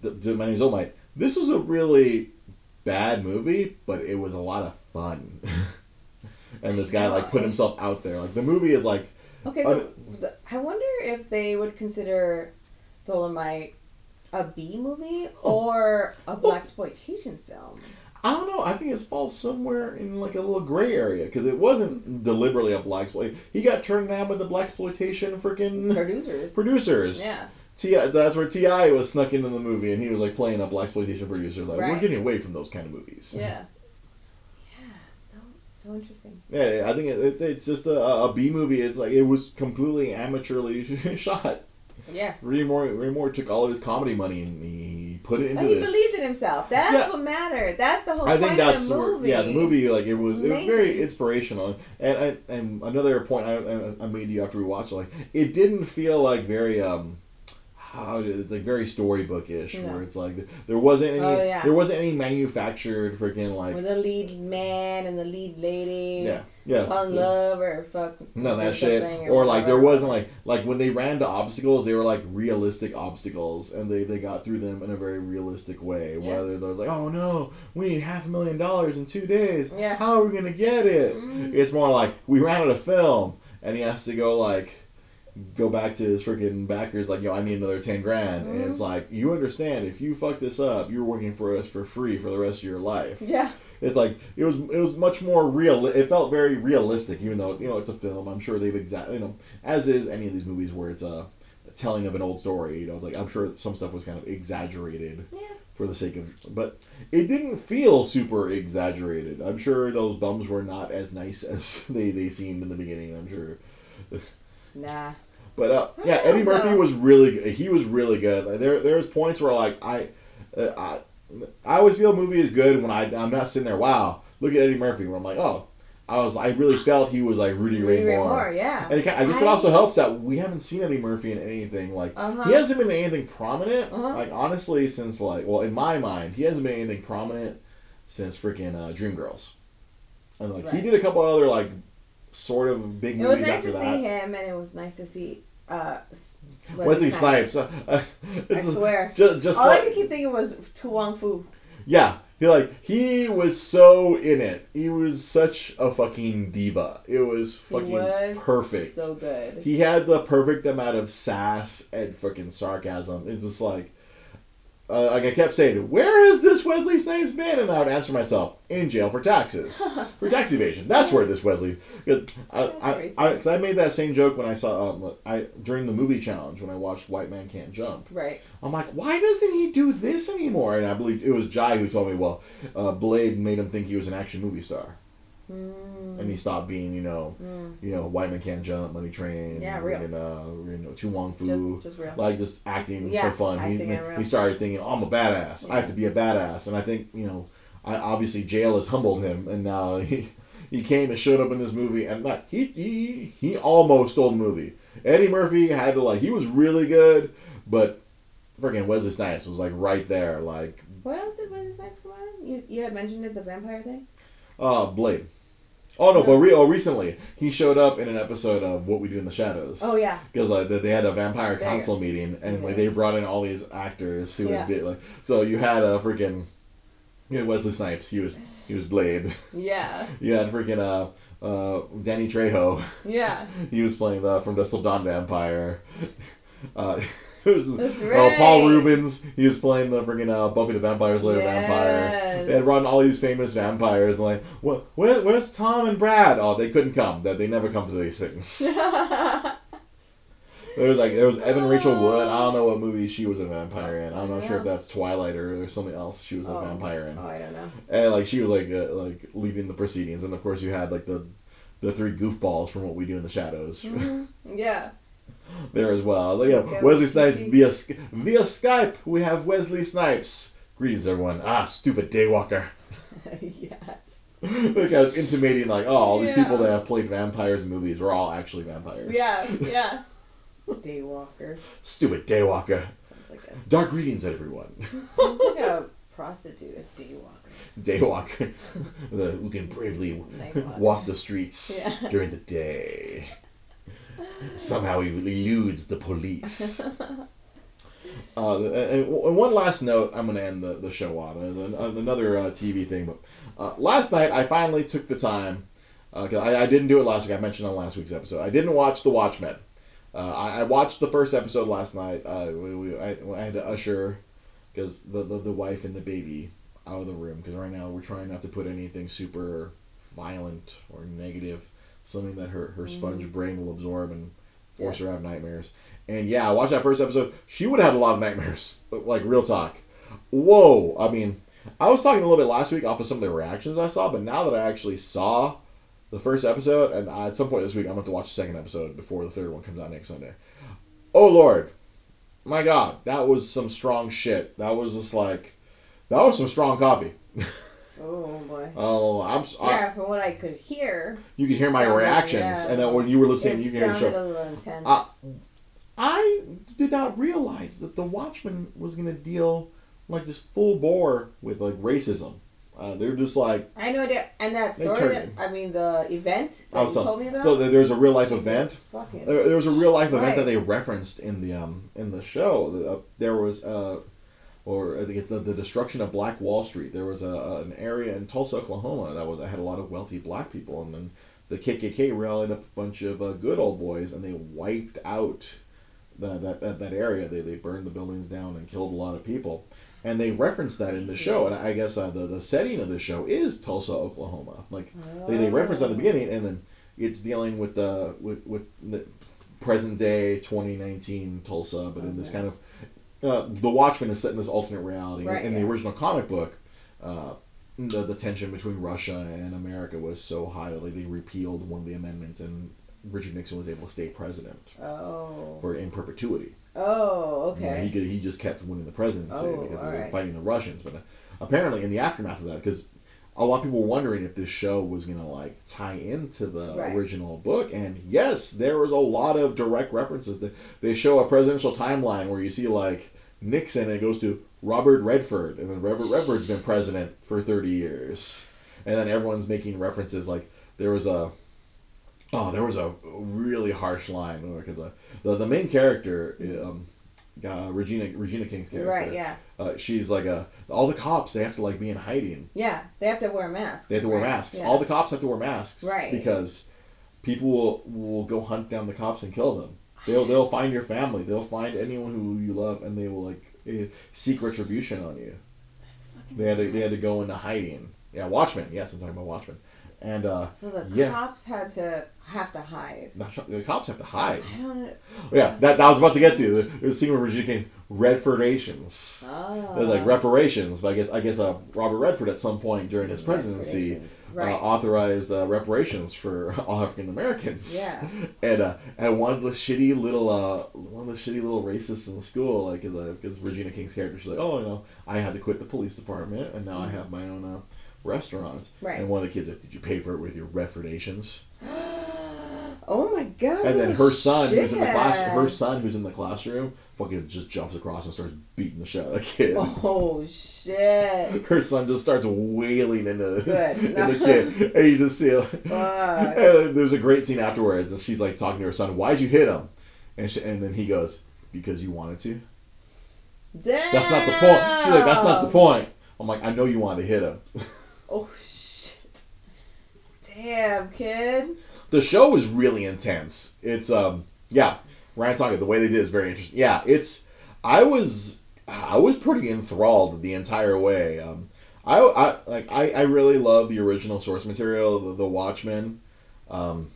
the, the, oh my name's Omite. This was a really bad movie, but it was a lot of fun. and this guy like put himself out there. Like the movie is like, Okay, so the, I wonder if they would consider Dolemite a B movie Oh. or a oh. black exploitation film. I don't know. I think it falls somewhere in like a little gray area because it wasn't deliberately a black exploit. He got turned down by the black exploitation freaking Producers. producers. Yeah. T.I that's where T.I was snuck into the movie, and he was like playing a black exploitation producer. Like we're getting away from those kind of movies. Yeah. Yeah. So so interesting. Yeah, I think it, it's it's just a, a B movie. It's like it was completely amateurly shot. Yeah. Ray Moore, Ray Moore took all of his comedy money and he put it into And he this. believed in himself. That's Yeah. what mattered. That's the whole I point think that's of the where- movie. yeah, the movie like it was it was very inspirational. And and, and another point I, I, I made you after we watched it, like it didn't feel like very um how it's like very storybookish No. where it's like there wasn't any Oh, yeah. there wasn't any manufactured freaking like With the lead man and the lead lady. yeah yeah Fall in love or fuck. no that shit. something Or like there wasn't like like when they ran to obstacles, they were like realistic obstacles, and they they got through them in a very realistic way. Yeah. Whether they're like, oh no, we need half a million dollars in two days. Yeah. How are we gonna get it? Mhm. It's more like we ran out of film, and he has to go like go back to his freaking backers like yo i need another 10 grand and Mm-hmm. it's like you understand if you fuck this up you're working for us for free for the rest of your life Yeah. it's like it was it was much more real. It felt very realistic, even though you know it's a film. I'm sure they've exactly you know as is any of these movies where it's a, telling of an old story. You know, it's like I'm sure some stuff was kind of exaggerated Yeah. for the sake of, but it didn't feel super exaggerated. I'm sure those bums were not as nice as they they seemed in the beginning. I'm sure. Nah. But uh, yeah, Eddie Murphy know. was really good. He was really good. Like, there there's points where like I, uh, I I always feel a movie is good when I I'm not sitting there. Wow, look at Eddie Murphy. Where I'm like, oh, I was I really felt he was like Rudy Ray, Rudy Ray Moore. Moore, yeah. And it, I guess it also helps that we haven't seen Eddie Murphy in anything like Uh-huh. he hasn't been in anything prominent. Uh-huh. Like honestly, since like well, in my mind, he hasn't been in anything prominent since freaking uh, Dreamgirls. And like he did a couple other like sort of big It movies was nice after to that. see him, and it was nice to see uh, Wesley Snipes. Uh, I swear. Just, just All like, I could keep thinking was To Wong Foo. yeah, he like he was so in it. He was such a fucking diva. It was fucking was perfect. So good. He had the perfect amount of sass and fucking sarcasm. It's just like, uh, like I kept saying, where has this Wesley Snipes been? And I would answer myself, in jail for taxes, for tax evasion. That's where this Wesley. Cause I, I, I, cause I made that same joke when I saw um, I during the movie challenge when I watched White Man Can't Jump. right. I'm like, why doesn't he do this anymore? And I believe it was Jai who told me, well, uh, Blade made him think he was an action movie star, Mm. and he stopped being, you know, Mm. you know, White Man Can't Jump, Money Train, Yeah, real. and uh, you know, To Wong Foo, Just, just real. like just acting Yeah, for fun. He, acting real. he started thinking, oh, I'm a badass. I have to be a badass, and I think you know, I obviously jail has humbled him, and now he he came and showed up in this movie, and like he he he almost stole the movie. Eddie Murphy had to like he was really good, but freaking Wesley Snipes was like right there, like What else did Wesley Snipes come in? You, you had mentioned it, the vampire thing? Uh Blade. Oh no, but re- oh, recently he showed up in an episode of What We Do in the Shadows. Oh, yeah. because like they had a vampire There. council meeting and like they brought in all these actors who Yeah. would be like so you had a freaking you had Wesley Snipes he was he was Blade Yeah. you had freaking uh uh Danny Trejo Yeah. he was playing the From Dusk Till Dawn vampire uh was That's uh, Paul. Reubens he was playing the freaking uh, Buffy the Vampire Slayer vampire they had run all these famous vampires like what where, where's Tom and Brad oh they couldn't come that they never come to these things There was like there was Evan Rachel Wood. I don't know what movie she was a vampire in. I'm not sure if that's Twilight or there's something else she was a Oh. vampire in. Oh, I don't know. And like she was like uh, like leading the proceedings, and of course you had like the the three goofballs from what we do in the shadows Mhm. Yeah. There as well. Like, yeah, Okay, Wesley Snipes via via Skype. We have Wesley Snipes. Greetings everyone. Ah, stupid daywalker. yes. like I was intimating like oh all these Yeah. people that have played vampires in movies were all actually vampires. Yeah. Yeah. Daywalker. Stupid daywalker. Sounds like a Dark greetings everyone. sounds like a prostitute, a daywalker. daywalker the, who can bravely walk the streets Yeah. during the day. Somehow he eludes the police. Uh, and, one last note, I'm going to end the, the show on another uh, TV thing. But uh, last night, I finally took the time. Uh, I, I didn't do it last week. I mentioned on last week's episode. I didn't watch The Watchmen. Uh, I, I watched the first episode last night. Uh, we, we, I, I had to usher because the, the the wife and the baby out of the room because right now we're trying not to put anything super violent or negative, something that her her sponge mm. brain will absorb and force her to have nightmares. And yeah, I watched that first episode. She would have had a lot of nightmares, like real talk. Whoa! I mean, I was talking a little bit last week off of some of the reactions I saw, but now that I actually saw the first episode, and I, at some point this week I'm going to have to watch the second episode before the third one comes out next Sunday. Oh Lord, my God, that was some strong shit. That was just like, that was some strong coffee. Oh boy. Oh, I'm. I- Yeah, from what I could hear, you could hear my reactions, yeah. and then when you were listening, it you can hear the sounded show. a little intense. Uh, I did not realize that The Watchmen was going to deal like just full bore with like racism. Uh, they're just like I know that, and that story. That, I mean, the event that I you was told me about. so there's a real life Jesus event. fucking- There, there was a real life event Right. that they referenced in the um in the show. Uh, there was uh, or I think it's the, the destruction of Black Wall Street. There was a, an area in Tulsa, Oklahoma that was that had a lot of wealthy black people, and then the KKK rallied up a bunch of uh, good old boys, and they wiped out the, that, that that area. They they burned the buildings down and killed a lot of people. And they referenced that in the show, and I guess uh, the the setting of the show is Tulsa, Oklahoma. Like they, they reference at the beginning, and then it's dealing with the with with the present day 2019 Tulsa, but in this kind of uh, the Watchmen is set in this alternate reality. Right, in the original comic book, uh, the the tension between Russia and America was so high that they repealed one of the amendments, and Richard Nixon was able to stay president Oh. for in perpetuity. Oh, You know, okay. he could, he just kept winning the presidency Oh, because they were alright. fighting the Russians. But uh, apparently, in the aftermath of that, because a lot of people were wondering if this show was gonna like tie into the Right. original book, and yes, there was a lot of direct references. That they show a presidential timeline where you see like Nixon, and it goes to Robert Redford, and then Robert Redford's been president for thirty years, and then everyone's making references like there was a. Oh, there was a really harsh line because uh, the the main character, um, uh, Regina Regina King's character, Right, yeah. uh, she's like a all the cops they have to like be in hiding. Yeah, they have to wear masks. They have to wear right? masks. Yeah. All the cops have to wear masks, Right. Because people will, will go hunt down the cops and kill them. They'll they'll find your family. They'll find anyone who you love, and they will like eh, seek retribution on you. They had to they had to go into hiding. Yeah, Watchmen. Yes, I'm talking about Watchmen. And uh, So the Yeah. cops had to have to hide. the, cops have to hide. I don't. Yeah, that, that I was about to get to. There's a scene where Regina King Redfordations. Oh. There's like reparations, but I guess I guess uh, Robert Redford at some point during his presidency Reparations. uh, authorized uh, reparations for all African Americans. Yeah. And uh, and one of the shitty little uh, one of the shitty little racists in the school, like, is because Regina King's character, she's like, oh, you know, I had to quit the police department, and now I have my own uh, restaurant. Mm-hmm. Right. And one of the kids like, did you pay for it with your Redfordations? oh my god. And then her son, who's in the class, her son, who's in the classroom, fucking just jumps across and starts beating the shit out of the kid. Oh shit. Her son just starts wailing into, into the kid, and you just see. And there's a great scene afterwards, and she's like talking to her son, "Why'd you hit him?" And she, and then he goes, "Because you wanted to." Damn. That's not the point. She's like, "That's not the point." I'm like, "I know you wanted to hit him." Oh shit. Damn, kid. the show is really intense. It's um yeah, Ryan talking the way they did is very interesting. Yeah, it's I was I was pretty enthralled the entire way. Um, I, I like I, I really love the original source material, the, the Watchmen. Um,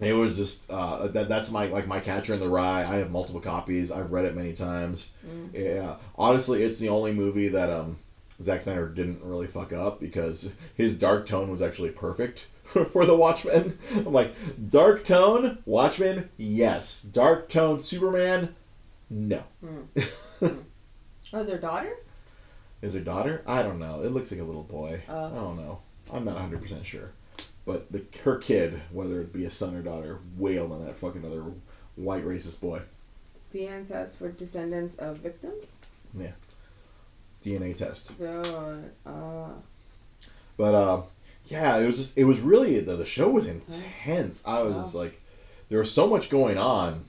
it was just uh, that that's my like my Catcher in the Rye. I have multiple copies. I've read it many times. Yeah, honestly, it's the only movie that um Zack Snyder didn't really fuck up because his dark tone was actually perfect for the Watchmen. I'm like, dark tone, Watchmen, yes. Dark tone, Superman, no. Oh, is her daughter? Is her daughter? I don't know. It looks like a little boy. Oh. I don't know. I'm not 100% sure. But the her kid, whether it be a son or daughter, wailed on that fucking other white racist boy. DNA test for descendants of victims. Yeah. DNA test. So, uh, But uh, yeah, it was just it was really the, the show was intense. I was Wow. like, there was so much going on.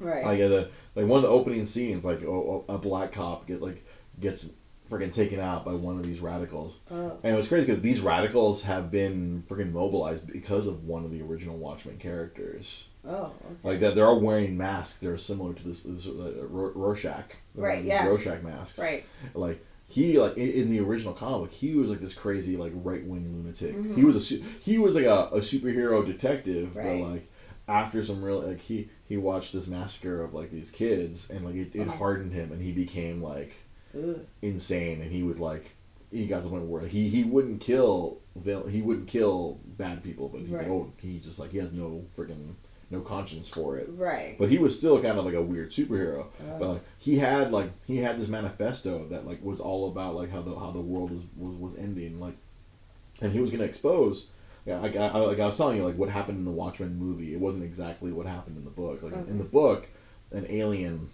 right. Like uh, the like one of the opening scenes, like oh, oh, a black cop get like gets freaking taken out by one of these radicals, oh, and it was crazy because these radicals have been freaking mobilized because of one of the original Watchmen characters. oh, okay. Like that, they're all wearing masks. They're similar to this, this uh, Ro- Rorschach. Right, yeah. Rorschach masks. Right. Like he like in, in the original comic, he was like this crazy like right wing lunatic. Mhm. He was a he was like a, a superhero detective, Right. but like after some real like he he watched this massacre of like these kids and like it, it hardened him and he became like Ugh. insane and he would like he got to the point where he he wouldn't kill he wouldn't kill bad people but he's like oh he just like he has no freaking no conscience for it Right. but he was still kind of like a weird superhero. Oh. But like, he had like he had this manifesto that like was all about like how the how the world was was, was ending like, and he was gonna expose. Yeah, like I, I, like I was telling you, like what happened in the Watchmen movie, it wasn't exactly what happened in the book. Like Okay. in the book, an alien,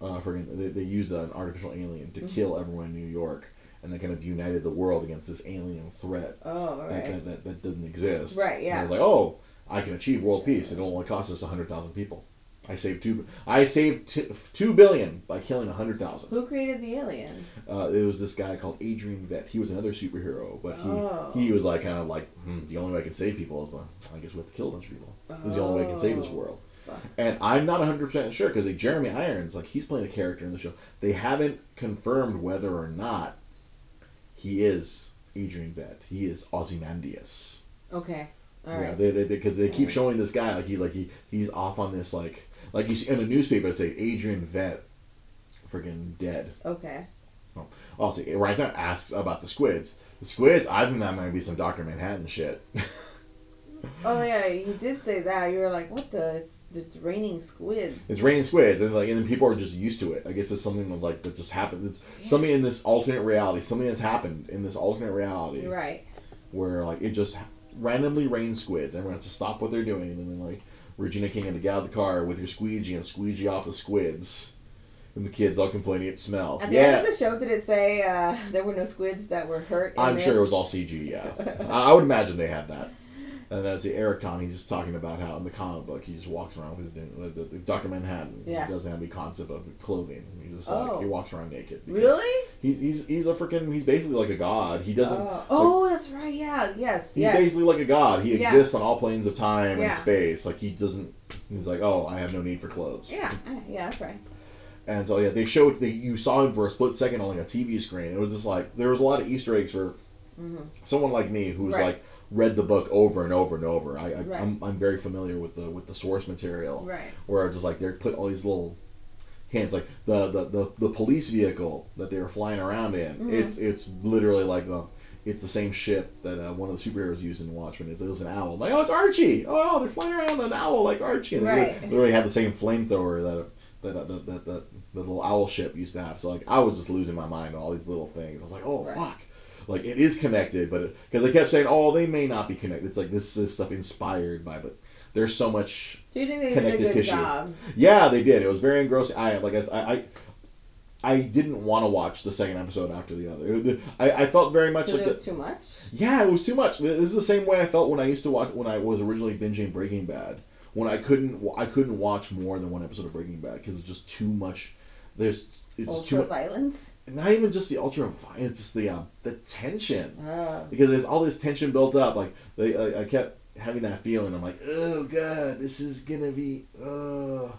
uh, friggin' they, they used an artificial alien to Mhm. kill everyone in New York, and they kind of united the world against this alien threat Oh, that, right. that, that, that doesn't exist. Right, And yeah. I was like, oh, I can achieve world peace. It only costs us hundred thousand people. I saved two. I saved t- two billion by killing hundred thousand. Who created the alien? Uh, it was this guy called Adrian Veidt. He was another superhero, but he Oh. he was like kind of like hmm, the only way I can save people is by, I guess we have to kill a bunch of people. This is the only way I can save this Oh. world. Fuck. And I'm not 100% sure because like Jeremy Irons, like he's playing a character in the show. They haven't confirmed whether or not he is Adrian Veidt. He is Ozymandias. Okay. All yeah, right. they they because they, keep showing this guy like he like he he's off on this like like you see in the newspaper it say Adrian Veidt, freaking dead. Okay. Oh, also, Ryan asks about the squids. The squids, I think that might be some Doctor Manhattan shit. Oh yeah, you did say that. You were like, "What the? It's, it's raining squids." It's raining squids, and like, and then people are just used to it. I guess it's something that like that just happened. It's something in this alternate reality. Something that's happened in this alternate reality Right. where like it just randomly rain squids. Everyone has to stop what they're doing, and then like Regina King had to get out of the car with her squeegee and squeegee off the squids, and the kids all complaining it smells. At the yeah, end of the show, did it say uh, there were no squids that were hurt? I'm this? sure it was all CG. Yeah, I, I would imagine they had that. And that's the Eric Con. He's just talking about how in the comic book he just walks around with the, the, the Doctor Manhattan. Yeah. He doesn't have the concept of clothing. He just Oh. like he walks around naked. Really? He's he's he's a freaking. He's basically like a god. He doesn't. Oh, oh, that's right. Yeah. Yes. He's yes. basically like a god. He Yeah. exists on all planes of time Yeah. and space. Like he doesn't. He's like, oh, I have no need for clothes. Yeah. uh, Yeah. That's right. And so yeah, they showed. They you saw him for a split second on like a TV screen. It was just like there was a lot of Easter eggs for someone like me who's Right. like read the book over and over and over. I, I Right. I'm, I'm very familiar with the with the source material. Right. Where just like they put all these little hands like the the, the, the police vehicle that they were flying around in. Mm-hmm. It's it's literally like the. It's the same ship that uh, one of the superheroes used in Watchmen. It was an owl. like, oh, it's Archie. Oh, they're flying around an owl like Archie. And they Right. literally had the same flamethrower that that that, that, that, that the little owl ship used to have. So like, I was just losing my mind on all these little things. I was like, oh Right. fuck. Like it is connected, but because they kept saying, "Oh, they may not be connected." It's like this is stuff inspired by, but there's so much So you think they did a good tissue. job? yeah, they did. It was very engrossing. I like I, I, I- didn't want to watch the second episode after the other. I, I felt very much like it was the, too much. yeah, it was too much. This is the same way I felt when I used to watch when I was originally binging Breaking Bad. When I couldn't I couldn't watch more than one episode of Breaking Bad because it's just too much. There's it's just too Ultra much. violence. Not even just the ultra violence, just the um, the tension Oh. because there's all this tension built up. Like they, I, I kept having that feeling. I'm like, oh god, this is gonna be. Uh.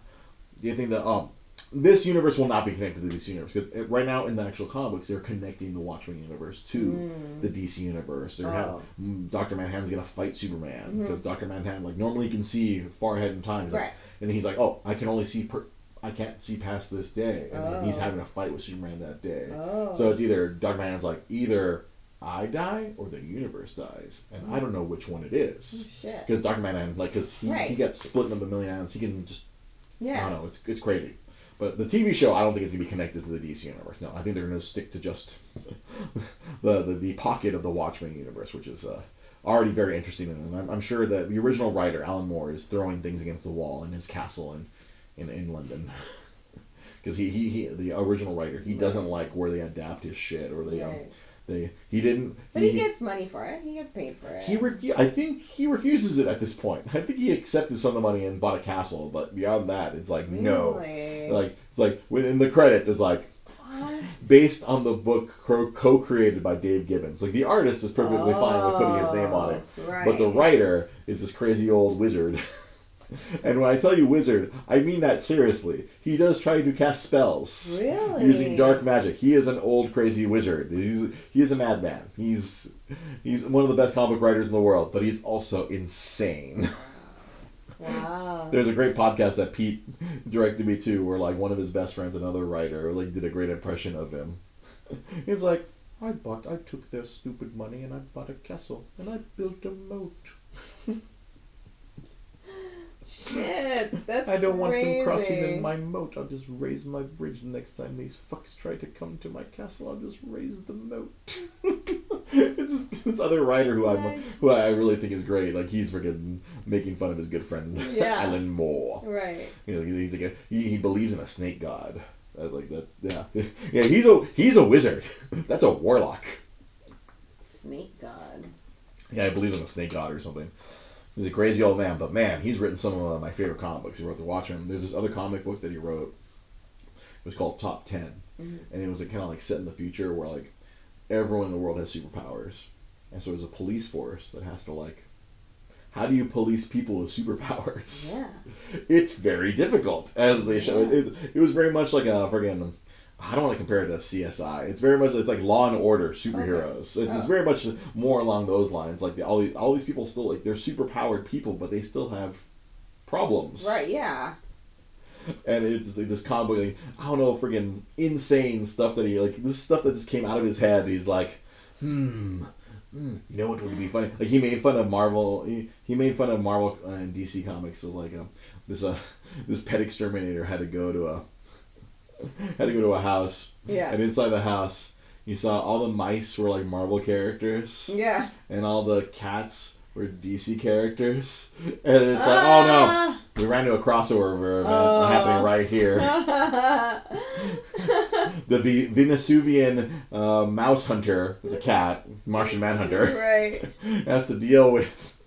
Do you think that um, this universe will not be connected to this universe? Because right now in the actual comics, they're connecting the Watchmen universe to the DC universe. They're Oh. mm, Doctor Manhattan's gonna fight Superman because Doctor Manhattan, like normally, can see far ahead in time. He's like- Right. and he's like, oh, I can only see per. I can't see past this day, and then he's Oh. having a fight with Superman that day. Oh. So it's either Doctor Manhattan's like either I die or the universe dies, and I don't know which one it Oh, is. Because Doctor Manhattan, like, because he, he Right. got split into a million atoms, he can just yeah. I don't know, it's it's crazy. But the TV show, I don't think it's gonna be connected to the DC universe. No, I think they're gonna stick to just the, the the pocket of the Watchmen universe, which is uh, already very interesting. And I'm, I'm sure that the original writer Alan Moore is throwing things against the wall in his castle in in, in London. Because he, he, he the original writer he doesn't like where they adapt his shit or they um, Right. they he didn't But he gets money for it. He gets paid for it. he refu- I think he refuses it at this point. I think he accepted some of the money and bought a castle, but beyond that, it's like no. Really? Like it's like within the credits, it's like What? based on the book co- co-created by Dave Gibbons. Like the artist is perfectly fine with putting his name on it, Oh, but the right. writer is this crazy old wizard. and when I tell you wizard, I mean that seriously. He does try to cast spells Really? using dark magic. He is an old crazy wizard. He's he is a madman. He's he's one of the best comic writers in the world, but he's also insane. Wow. There's a great podcast that Pete directed me to, where like one of his best friends, another writer, like did a great impression of him. He's like, I bought, I took their stupid money and I bought a castle and I built a moat. Shit. That's I don't want them crossing in my moat. I'll just raise my bridge the next time these fucks try to come to my castle. I'll just raise the moat. it's this, this other writer who I who I really think is great. Like he's freaking making fun of his good friend Yeah. Alan Moore. Right. You know, he's like a, he, he believes in a snake god. I was like that. Yeah, yeah. He's a he's a wizard. That's a warlock. Snake God. Yeah, I believe in a snake god or something. He's a crazy old man, but man, he's written some of uh, my favorite comic books. He wrote The Watchmen. There's this other comic book that he wrote. It was called Top 10 Mm-hmm. and it was like, kind of like set in the future where like everyone in the world has superpowers, and so there's a police force that has to like. How do you police people with superpowers? Yeah. it's very difficult as they show Yeah. it, it was very much like a friggin' I don't want to compare it to CSI. It's very much it's like Law and Order superheroes. It's, it's Oh. very much more along those lines. Like the, all these all these people still like they're super powered people, but they still have problems. Right. Yeah. And it's like this combo. Like, I don't know, friggin' insane stuff that he like. This stuff that just came out of his head. He's like, hmm, mm, you know what would be funny? Like he made fun of Marvel. He, he made fun of Marvel and DC comics. So like um, this uh this pet exterminator had to go to a had to go to a house. Yeah. And inside the house, you saw all the mice were like Marvel characters. Yeah. And all the cats were DC characters. And it's like, oh Ah. no, we ran into a crossover event Oh. happening right here. the v- Venusuvian uh, mouse hunter, the cat, Martian Manhunter, right. has to deal with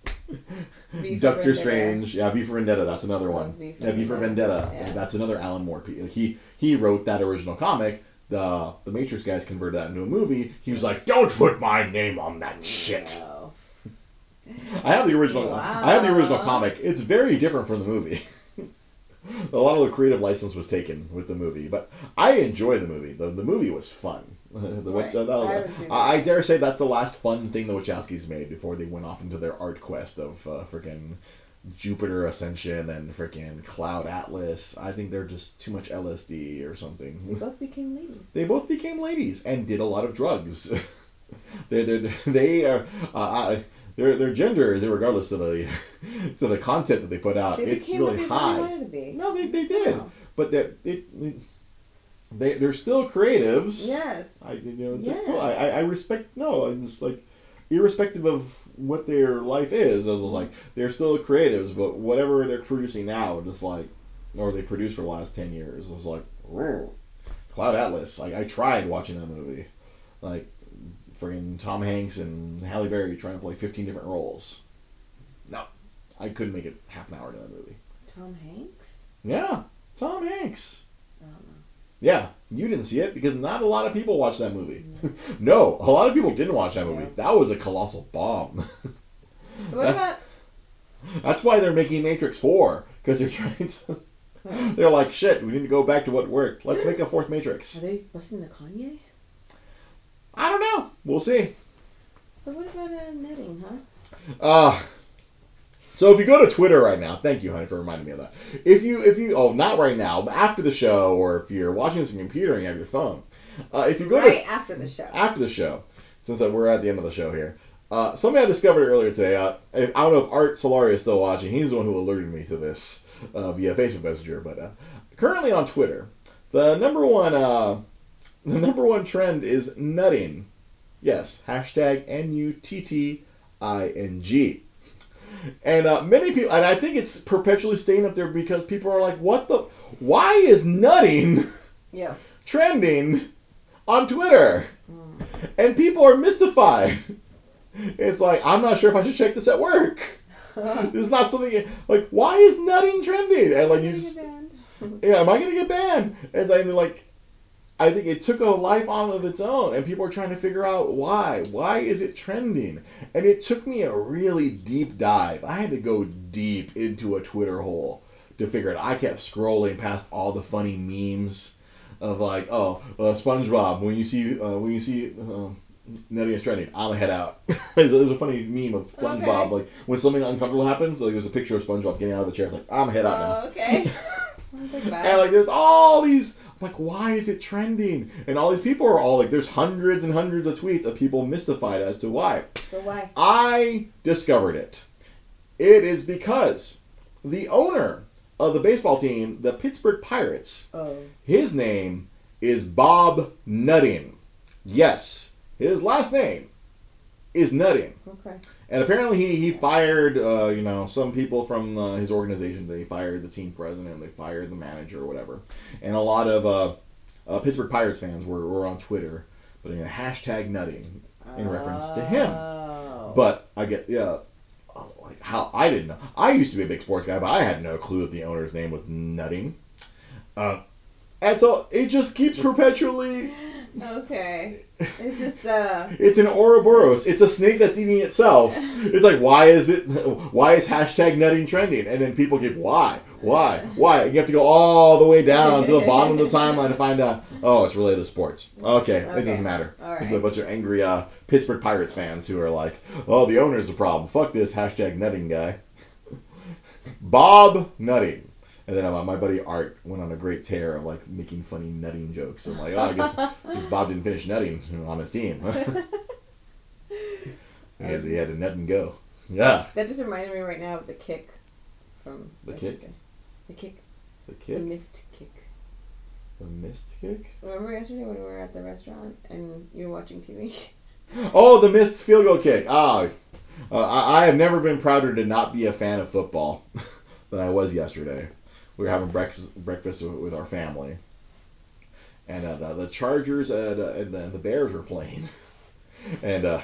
Doctor Strange. Yeah, V for Vendetta. That's another one. V for yeah, V for Vendetta. Yeah. That's another Alan Moore. piece. He he wrote that original comic. The the Matrix guys converted that into a movie. He was like, "Don't put my name on that shit." Wow. I have the original. I have the original comic. It's very different from the movie. a lot of the creative license was taken with the movie, but I enjoy the movie. the The movie was fun. the, Right. that- I I, I dare say that's the last fun thing the Wachowskis made before they went off into their art quest of uh, freaking Jupiter Ascension and freaking Cloud Atlas. I think they're just too much LSD or something. They both became ladies. They both became ladies and did a lot of drugs. they they they are uh, I, their their gender is regardless of the to the content that they put out. They it's really high. be. No, they, they did, Wow. but that it, it they they're still creatives. Yes. I you know it's like, Yeah. cool. I, I respect no I'm just like irrespective of what their life is I was like they're still creatives but whatever they're producing now just like or they produced for the last 10 years is like "Ugh." Cloud Atlas like I tried watching that movie like friggin' Tom Hanks and Halle Berry trying to play 15 different roles no I couldn't make it half an hour to that movie Tom Hanks? yeah Tom Hanks I don't know. Yeah, you didn't see it because not a lot of people watched that movie. no, a lot of people didn't watch that movie. That was a colossal bomb. What about That's why they're making Matrix 4 because they're trying to. They're like, shit, we need to go back to what worked. Let's make a fourth Matrix. are they busting to Kanye? I don't know. We'll see. But what about uh, netting, huh? Uh, so if you go to Twitter right now, thank you, honey, for reminding me of that. If you, if you, oh, not right now, but after the show, or if you're watching this on your computer and you have your phone, uh, if you go to after the show. after the show, since we're at the end of the show here, uh, something I discovered earlier today. Uh, I I don't know if Art Solari is still watching. He's the one who alerted me to this uh, via Facebook Messenger. But uh, currently on Twitter, the number one uh, the number one trend is nutting. Yes, hashtag N U T T I N G. And uh, many people, and I think it's perpetually staying up there because people are like, "What the? Why is nutting?" Yeah. trending on Twitter. And people are mystified. It's like, I'm not sure if I should check this at work. This is not something like why is nutting trending? And like you just, yeah, am I gonna get banned? And then like I think it took a life on of its own and people are trying to figure out why. Why is it trending? And it took me a really deep dive. I had to go deep into a Twitter hole to figure it out. I kept scrolling past all the funny memes of like, oh, uh, SpongeBob. When you see uh, when you see Nutty is trending, I'm gonna head out. there's, a, there's a funny meme of SpongeBob. Okay. Like when something uncomfortable happens, like there's a picture of SpongeBob getting out of the chair. It's like I'm head out now. Oh, okay. And like there's all these like why is it trending? And all these people are all like there's hundreds and hundreds of tweets of people mystified as to why. So why? I discovered it. It is because the owner of the baseball team, the Pittsburgh Pirates, Oh. his name is Bob Nutting. Yes, his last name is Nutting. Okay. And apparently he, he fired, uh, you know, some people from uh, his organization. They fired the team president, they fired the manager or whatever. And a lot of uh, uh, Pittsburgh Pirates fans were, were on Twitter putting a hashtag nutting in reference to him. Oh. But I get, yeah, like how, I didn't know. I used to be a big sports guy, but I had no clue that the owner's name was Nutting. Uh, and so it just keeps perpetually Okay. It's just uh. It's an Ouroboros. It's a snake that's eating itself. It's like, why is it? Why is hashtag nutting trending? And then people get, why, why, why? You have to go all the way down to the bottom of the timeline to find out. Oh, it's related to sports. Okay, it doesn't matter. It's a bunch of angry uh, Pittsburgh Pirates fans who are like, oh, the owner's the problem. Fuck this hashtag nutting guy. Bob Nutting. And then uh, my buddy Art went on a great tear of like making funny nutting jokes. I'm like, oh, I guess, guess Bob didn't finish nutting on his team. He had, he had to net and go. Yeah. That just reminded me right now of the kick from The kick? The kick. The The kick? missed kick. The missed kick? Remember yesterday when we were at the restaurant and you were watching TV? Oh, the missed field goal kick. Ah, uh, I, I have never been prouder to not be a fan of football than I was yesterday. We were having breakfast, breakfast with our family, and uh, the, the Chargers and, uh, and the, the Bears were playing, and uh,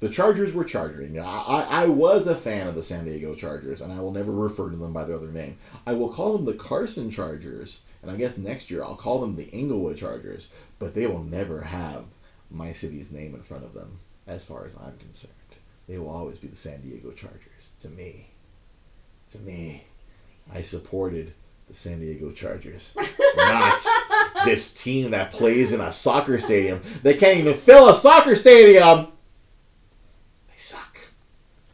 the Chargers were charging. I, I, I was a fan of the San Diego Chargers, and I will never refer to them by their other name. I will call them the Carson Chargers, and I guess next year I'll call them the Inglewood Chargers, but they will never have my city's name in front of them, as far as I'm concerned. They will always be the San Diego Chargers. To me, to me, I supported the San Diego Chargers, not this team that plays in a soccer stadium. They can't even fill a soccer stadium. They suck.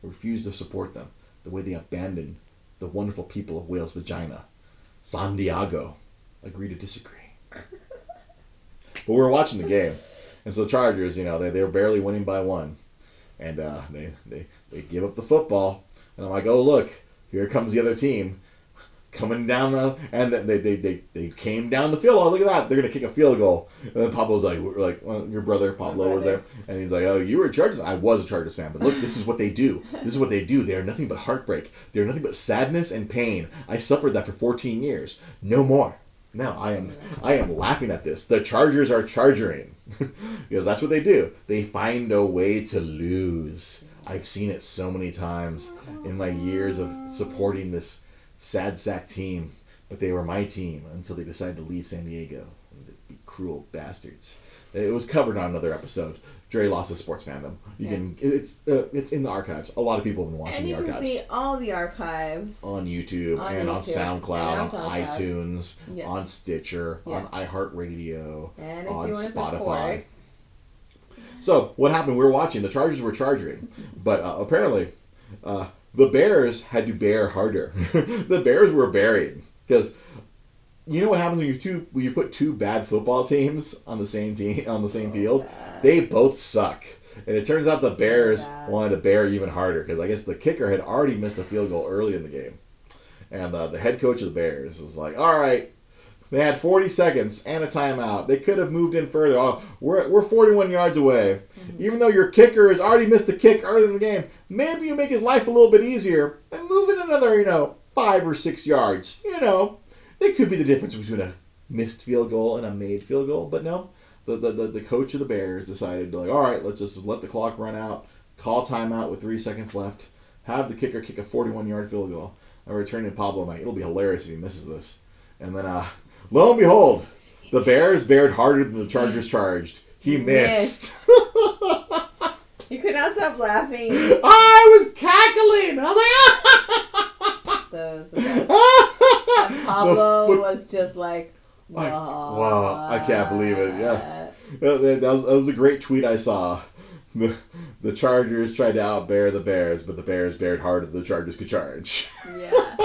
I refuse to support them the way they abandoned the wonderful people of Whale's Vagina. San Diego. Agree to disagree. But we were watching the game. And so the Chargers, you know, they, they were barely winning by one. And uh, they, they, they give up the football. And I'm like, oh, look, here comes the other team coming down the. And they, they, they, they came down the field. Oh, look at that. They're going to kick a field goal. And then Pablo's like, we're like well, your brother, Pablo, was there. And he's like, oh, you were a Chargers? I was a Chargers fan. But look, this is what they do. This is what they do. They are nothing but heartbreak. They are nothing but sadness and pain. I suffered that for 14 years. No more. No, I am I am laughing at this. The Chargers are charging. because that's what they do. They find a way to lose. I've seen it so many times in my years of supporting this sad sack team. But they were my team until they decided to leave San Diego. Be cruel bastards. It was covered on another episode. Dre lost his sports fandom. You Yeah. can it's uh, it's in the archives. A lot of people have been watching and the you can archives see all the archives. on YouTube On and on SoundCloud, and on, SoundCloud. iTunes, Yes. on Stitcher, Yes. on iHeartRadio, on Spotify. support, So what happened? We were watching. The Chargers were charging, but uh, apparently, uh, the Bears had to bear harder. the Bears were buried because you know what happens when you two when you put two bad football teams on the same team on the same field? They both suck. And it turns out the Bears bad. wanted to bear even harder because I guess the kicker had already missed a field goal early in the game, and uh, the head coach of the Bears was like, "All right." They had 40 seconds and a timeout. They could have moved in further. Oh, we're, we're 41 yards away. Even though your kicker has already missed a kick early in the game, maybe you make his life a little bit easier and move it another, you know, five or six yards. You know, it could be the difference between a missed field goal and a made field goal. But no, the, the, the, the coach of the Bears decided to, like, all right, let's just let the clock run out, call timeout with three seconds left, have the kicker kick a 41 yard field goal, and return to Pablo. Like, it'll be hilarious if he misses this. And then, uh, lo and behold, the Bears bared harder than the Chargers charged. He missed. you could not stop laughing. I was cackling. I was The, the like, ah! And Pablo foot- was just like, Like, wow. wow, I can't believe it, yeah. That, that was, that was a great tweet I saw. The, the Chargers tried to outbear the Bears, but the Bears bared harder than the Chargers could charge. Yeah.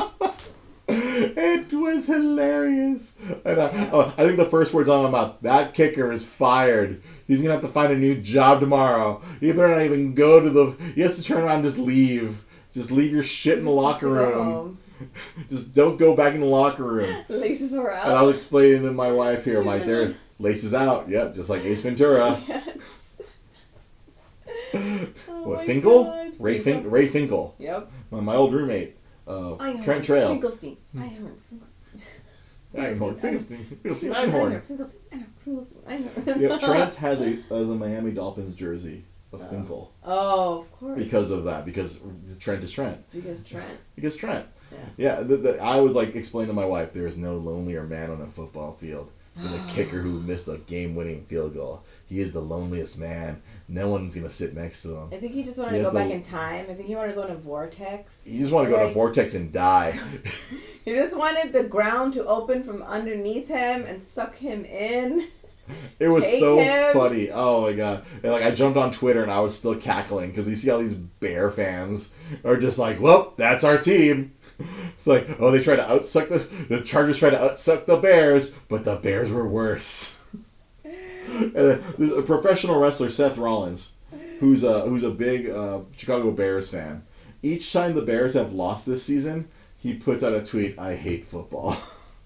It was hilarious. And uh, oh, I think the first words on my mouth, that kicker is fired. He's to have to find a new job tomorrow. He better not even go to the. He has to turn around and just leave. Just leave your shit in the locker Just to go room. Just don't go back in the locker room. Laces were And I out. was explaining to my wife here, my there laces out. Yep, just like Ace Ventura. Yes. Oh What Finkle? God. Ray Fin- Ray Finkle, Yep. my, my old roommate. Uh. Trent Trail. Finkelstein. Einhorn. Einhorn. Finkelstein. Finkelstein. Einhorn. Finkelstein. Finkelstein. Einhorn. Yeah, Trent has a, has a Miami Dolphins jersey of Finkle Oh, of course. because of that. Because Trent is Trent. Because Trent. Because Trent. Yeah. Yeah, the, the, I was like explaining to my wife, there is no lonelier man on a football field than the kicker who missed a game-winning field goal. He is the loneliest man. No one's gonna sit next to him. I think he just wanted He to go back in time. I think he wanted to go in a vortex. You just want to go to Like- vortex and die. He just wanted the ground to open from underneath him and suck him in. It was Take so him. funny. Oh my god! And like I jumped on Twitter and I was still cackling because you see all these Bear fans are just like, "Well, that's our team." It's like, oh, they try to outsuck the the Chargers try to outsuck the Bears, but the Bears were worse. And, uh, a professional wrestler, Seth Rollins, who's a who's a big uh, Chicago Bears fan. Each time the Bears have lost this season, he puts out a tweet, "I hate football."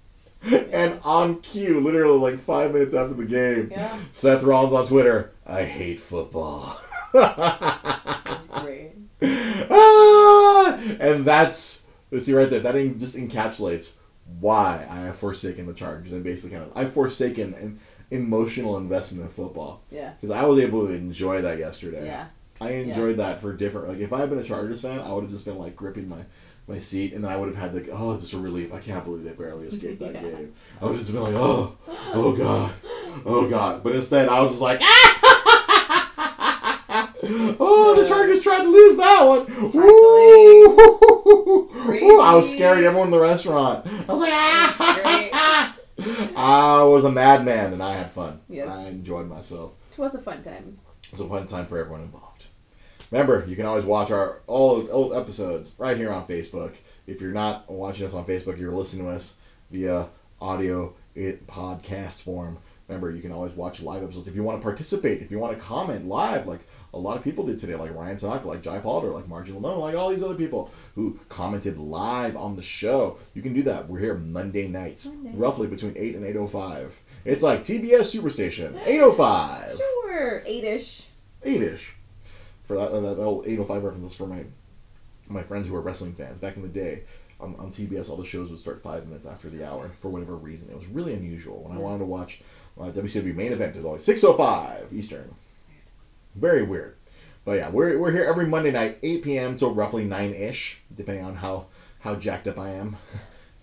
and on cue, literally like five minutes after the game, Yeah. Seth Rollins on Twitter, "I hate football." That's great. Ah! and that's let's see right there. That just encapsulates why I have forsaken the Chargers and basically kind of I've forsaken an emotional investment in football Yeah. because I was able to enjoy that yesterday. Yeah. I enjoyed that for different. Like if I had been a Chargers fan, I would have just been like gripping my my seat, and then I would have had like, oh, this is a relief. I can't believe they barely escaped that Yeah. game. I would have just been like, oh, oh god, oh god. But instead, I was just like, oh, the Chargers tried to lose that one. Woo! I was scaring everyone in the restaurant. I was like, ah! I was a madman, and I had fun. Yes. I enjoyed myself. It was a fun time. It was a fun time for everyone involved. Remember, you can always watch our old old episodes right here on Facebook. If you're not watching us on Facebook, you're listening to us via audio it, podcast form. Remember, you can always watch live episodes. If you want to participate, if you want to comment live, like a lot of people did today, like Ryan Tanaka, like Jai Palder, like Margie Lamone, like all these other people who commented live on the show. You can do that. We're here Monday nights, Monday. roughly between 8 and 8.05. It's like TBS Superstation, 8.05. Sure, eight-ish. eight-ish. For that, that, that old 805 reference for my my friends who are wrestling fans back in the day. On, on TBS, all the shows would start five minutes after the hour for whatever reason. It was really unusual. When I wanted to watch uh, WCW main event, is always 6:05 Eastern. Very weird. But yeah, we're, we're here every Monday night, 8 p.m. till roughly 9 ish, depending on how, how jacked up I am.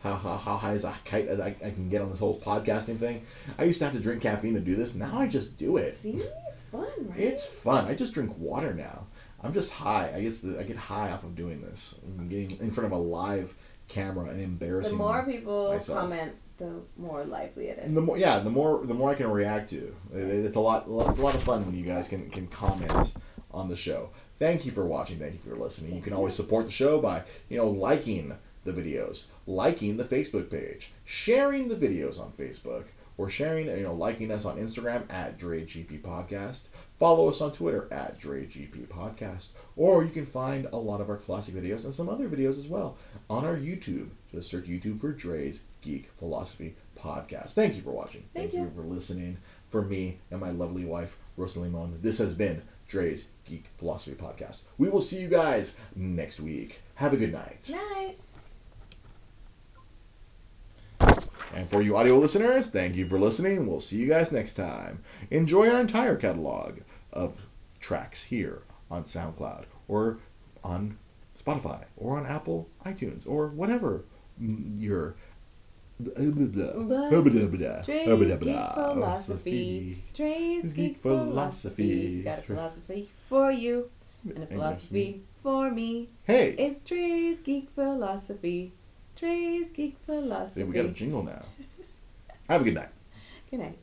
How, how, how high as a kite as I, I can get on this whole podcasting thing. I used to have to drink caffeine to do this. Now I just do it. See, it's fun, right? It's fun. I just drink water now. I'm just high. I guess I get high off of doing this. I'm getting in front of a live camera and embarrassing. the more people myself. comment, the more lively it is. And the more, yeah, the more, the more I can react to. It's a lot. It's a lot of fun when you guys can can comment on the show. Thank you for watching. Thank you for listening. You can always support the show by you know liking the videos, liking the Facebook page, sharing the videos on Facebook, or sharing you know liking us on Instagram at DreGP Podcast. Follow us on Twitter at DreGP Podcast, or you can find a lot of our classic videos and some other videos as well on our YouTube. Just search YouTube for Dre's Geek Philosophy Podcast. Thank you for watching. Thank you you. for listening. For me and my lovely wife, Rosalie Limon, this has been Dre's Geek Philosophy Podcast. We will see you guys next week. Have a good night. Night. And for you audio listeners, thank you for listening. We'll see you guys next time. Enjoy our entire catalog of tracks here on SoundCloud or on Spotify or on Apple iTunes or whatever your Dre's Geek Philosophy. Dre's Geek Philosophy. It's got a philosophy for you and a philosophy for me. Hey, It's Dre's Geek Philosophy. Dre's Geek Philosophy. we got a jingle now. Have a good night. Good night.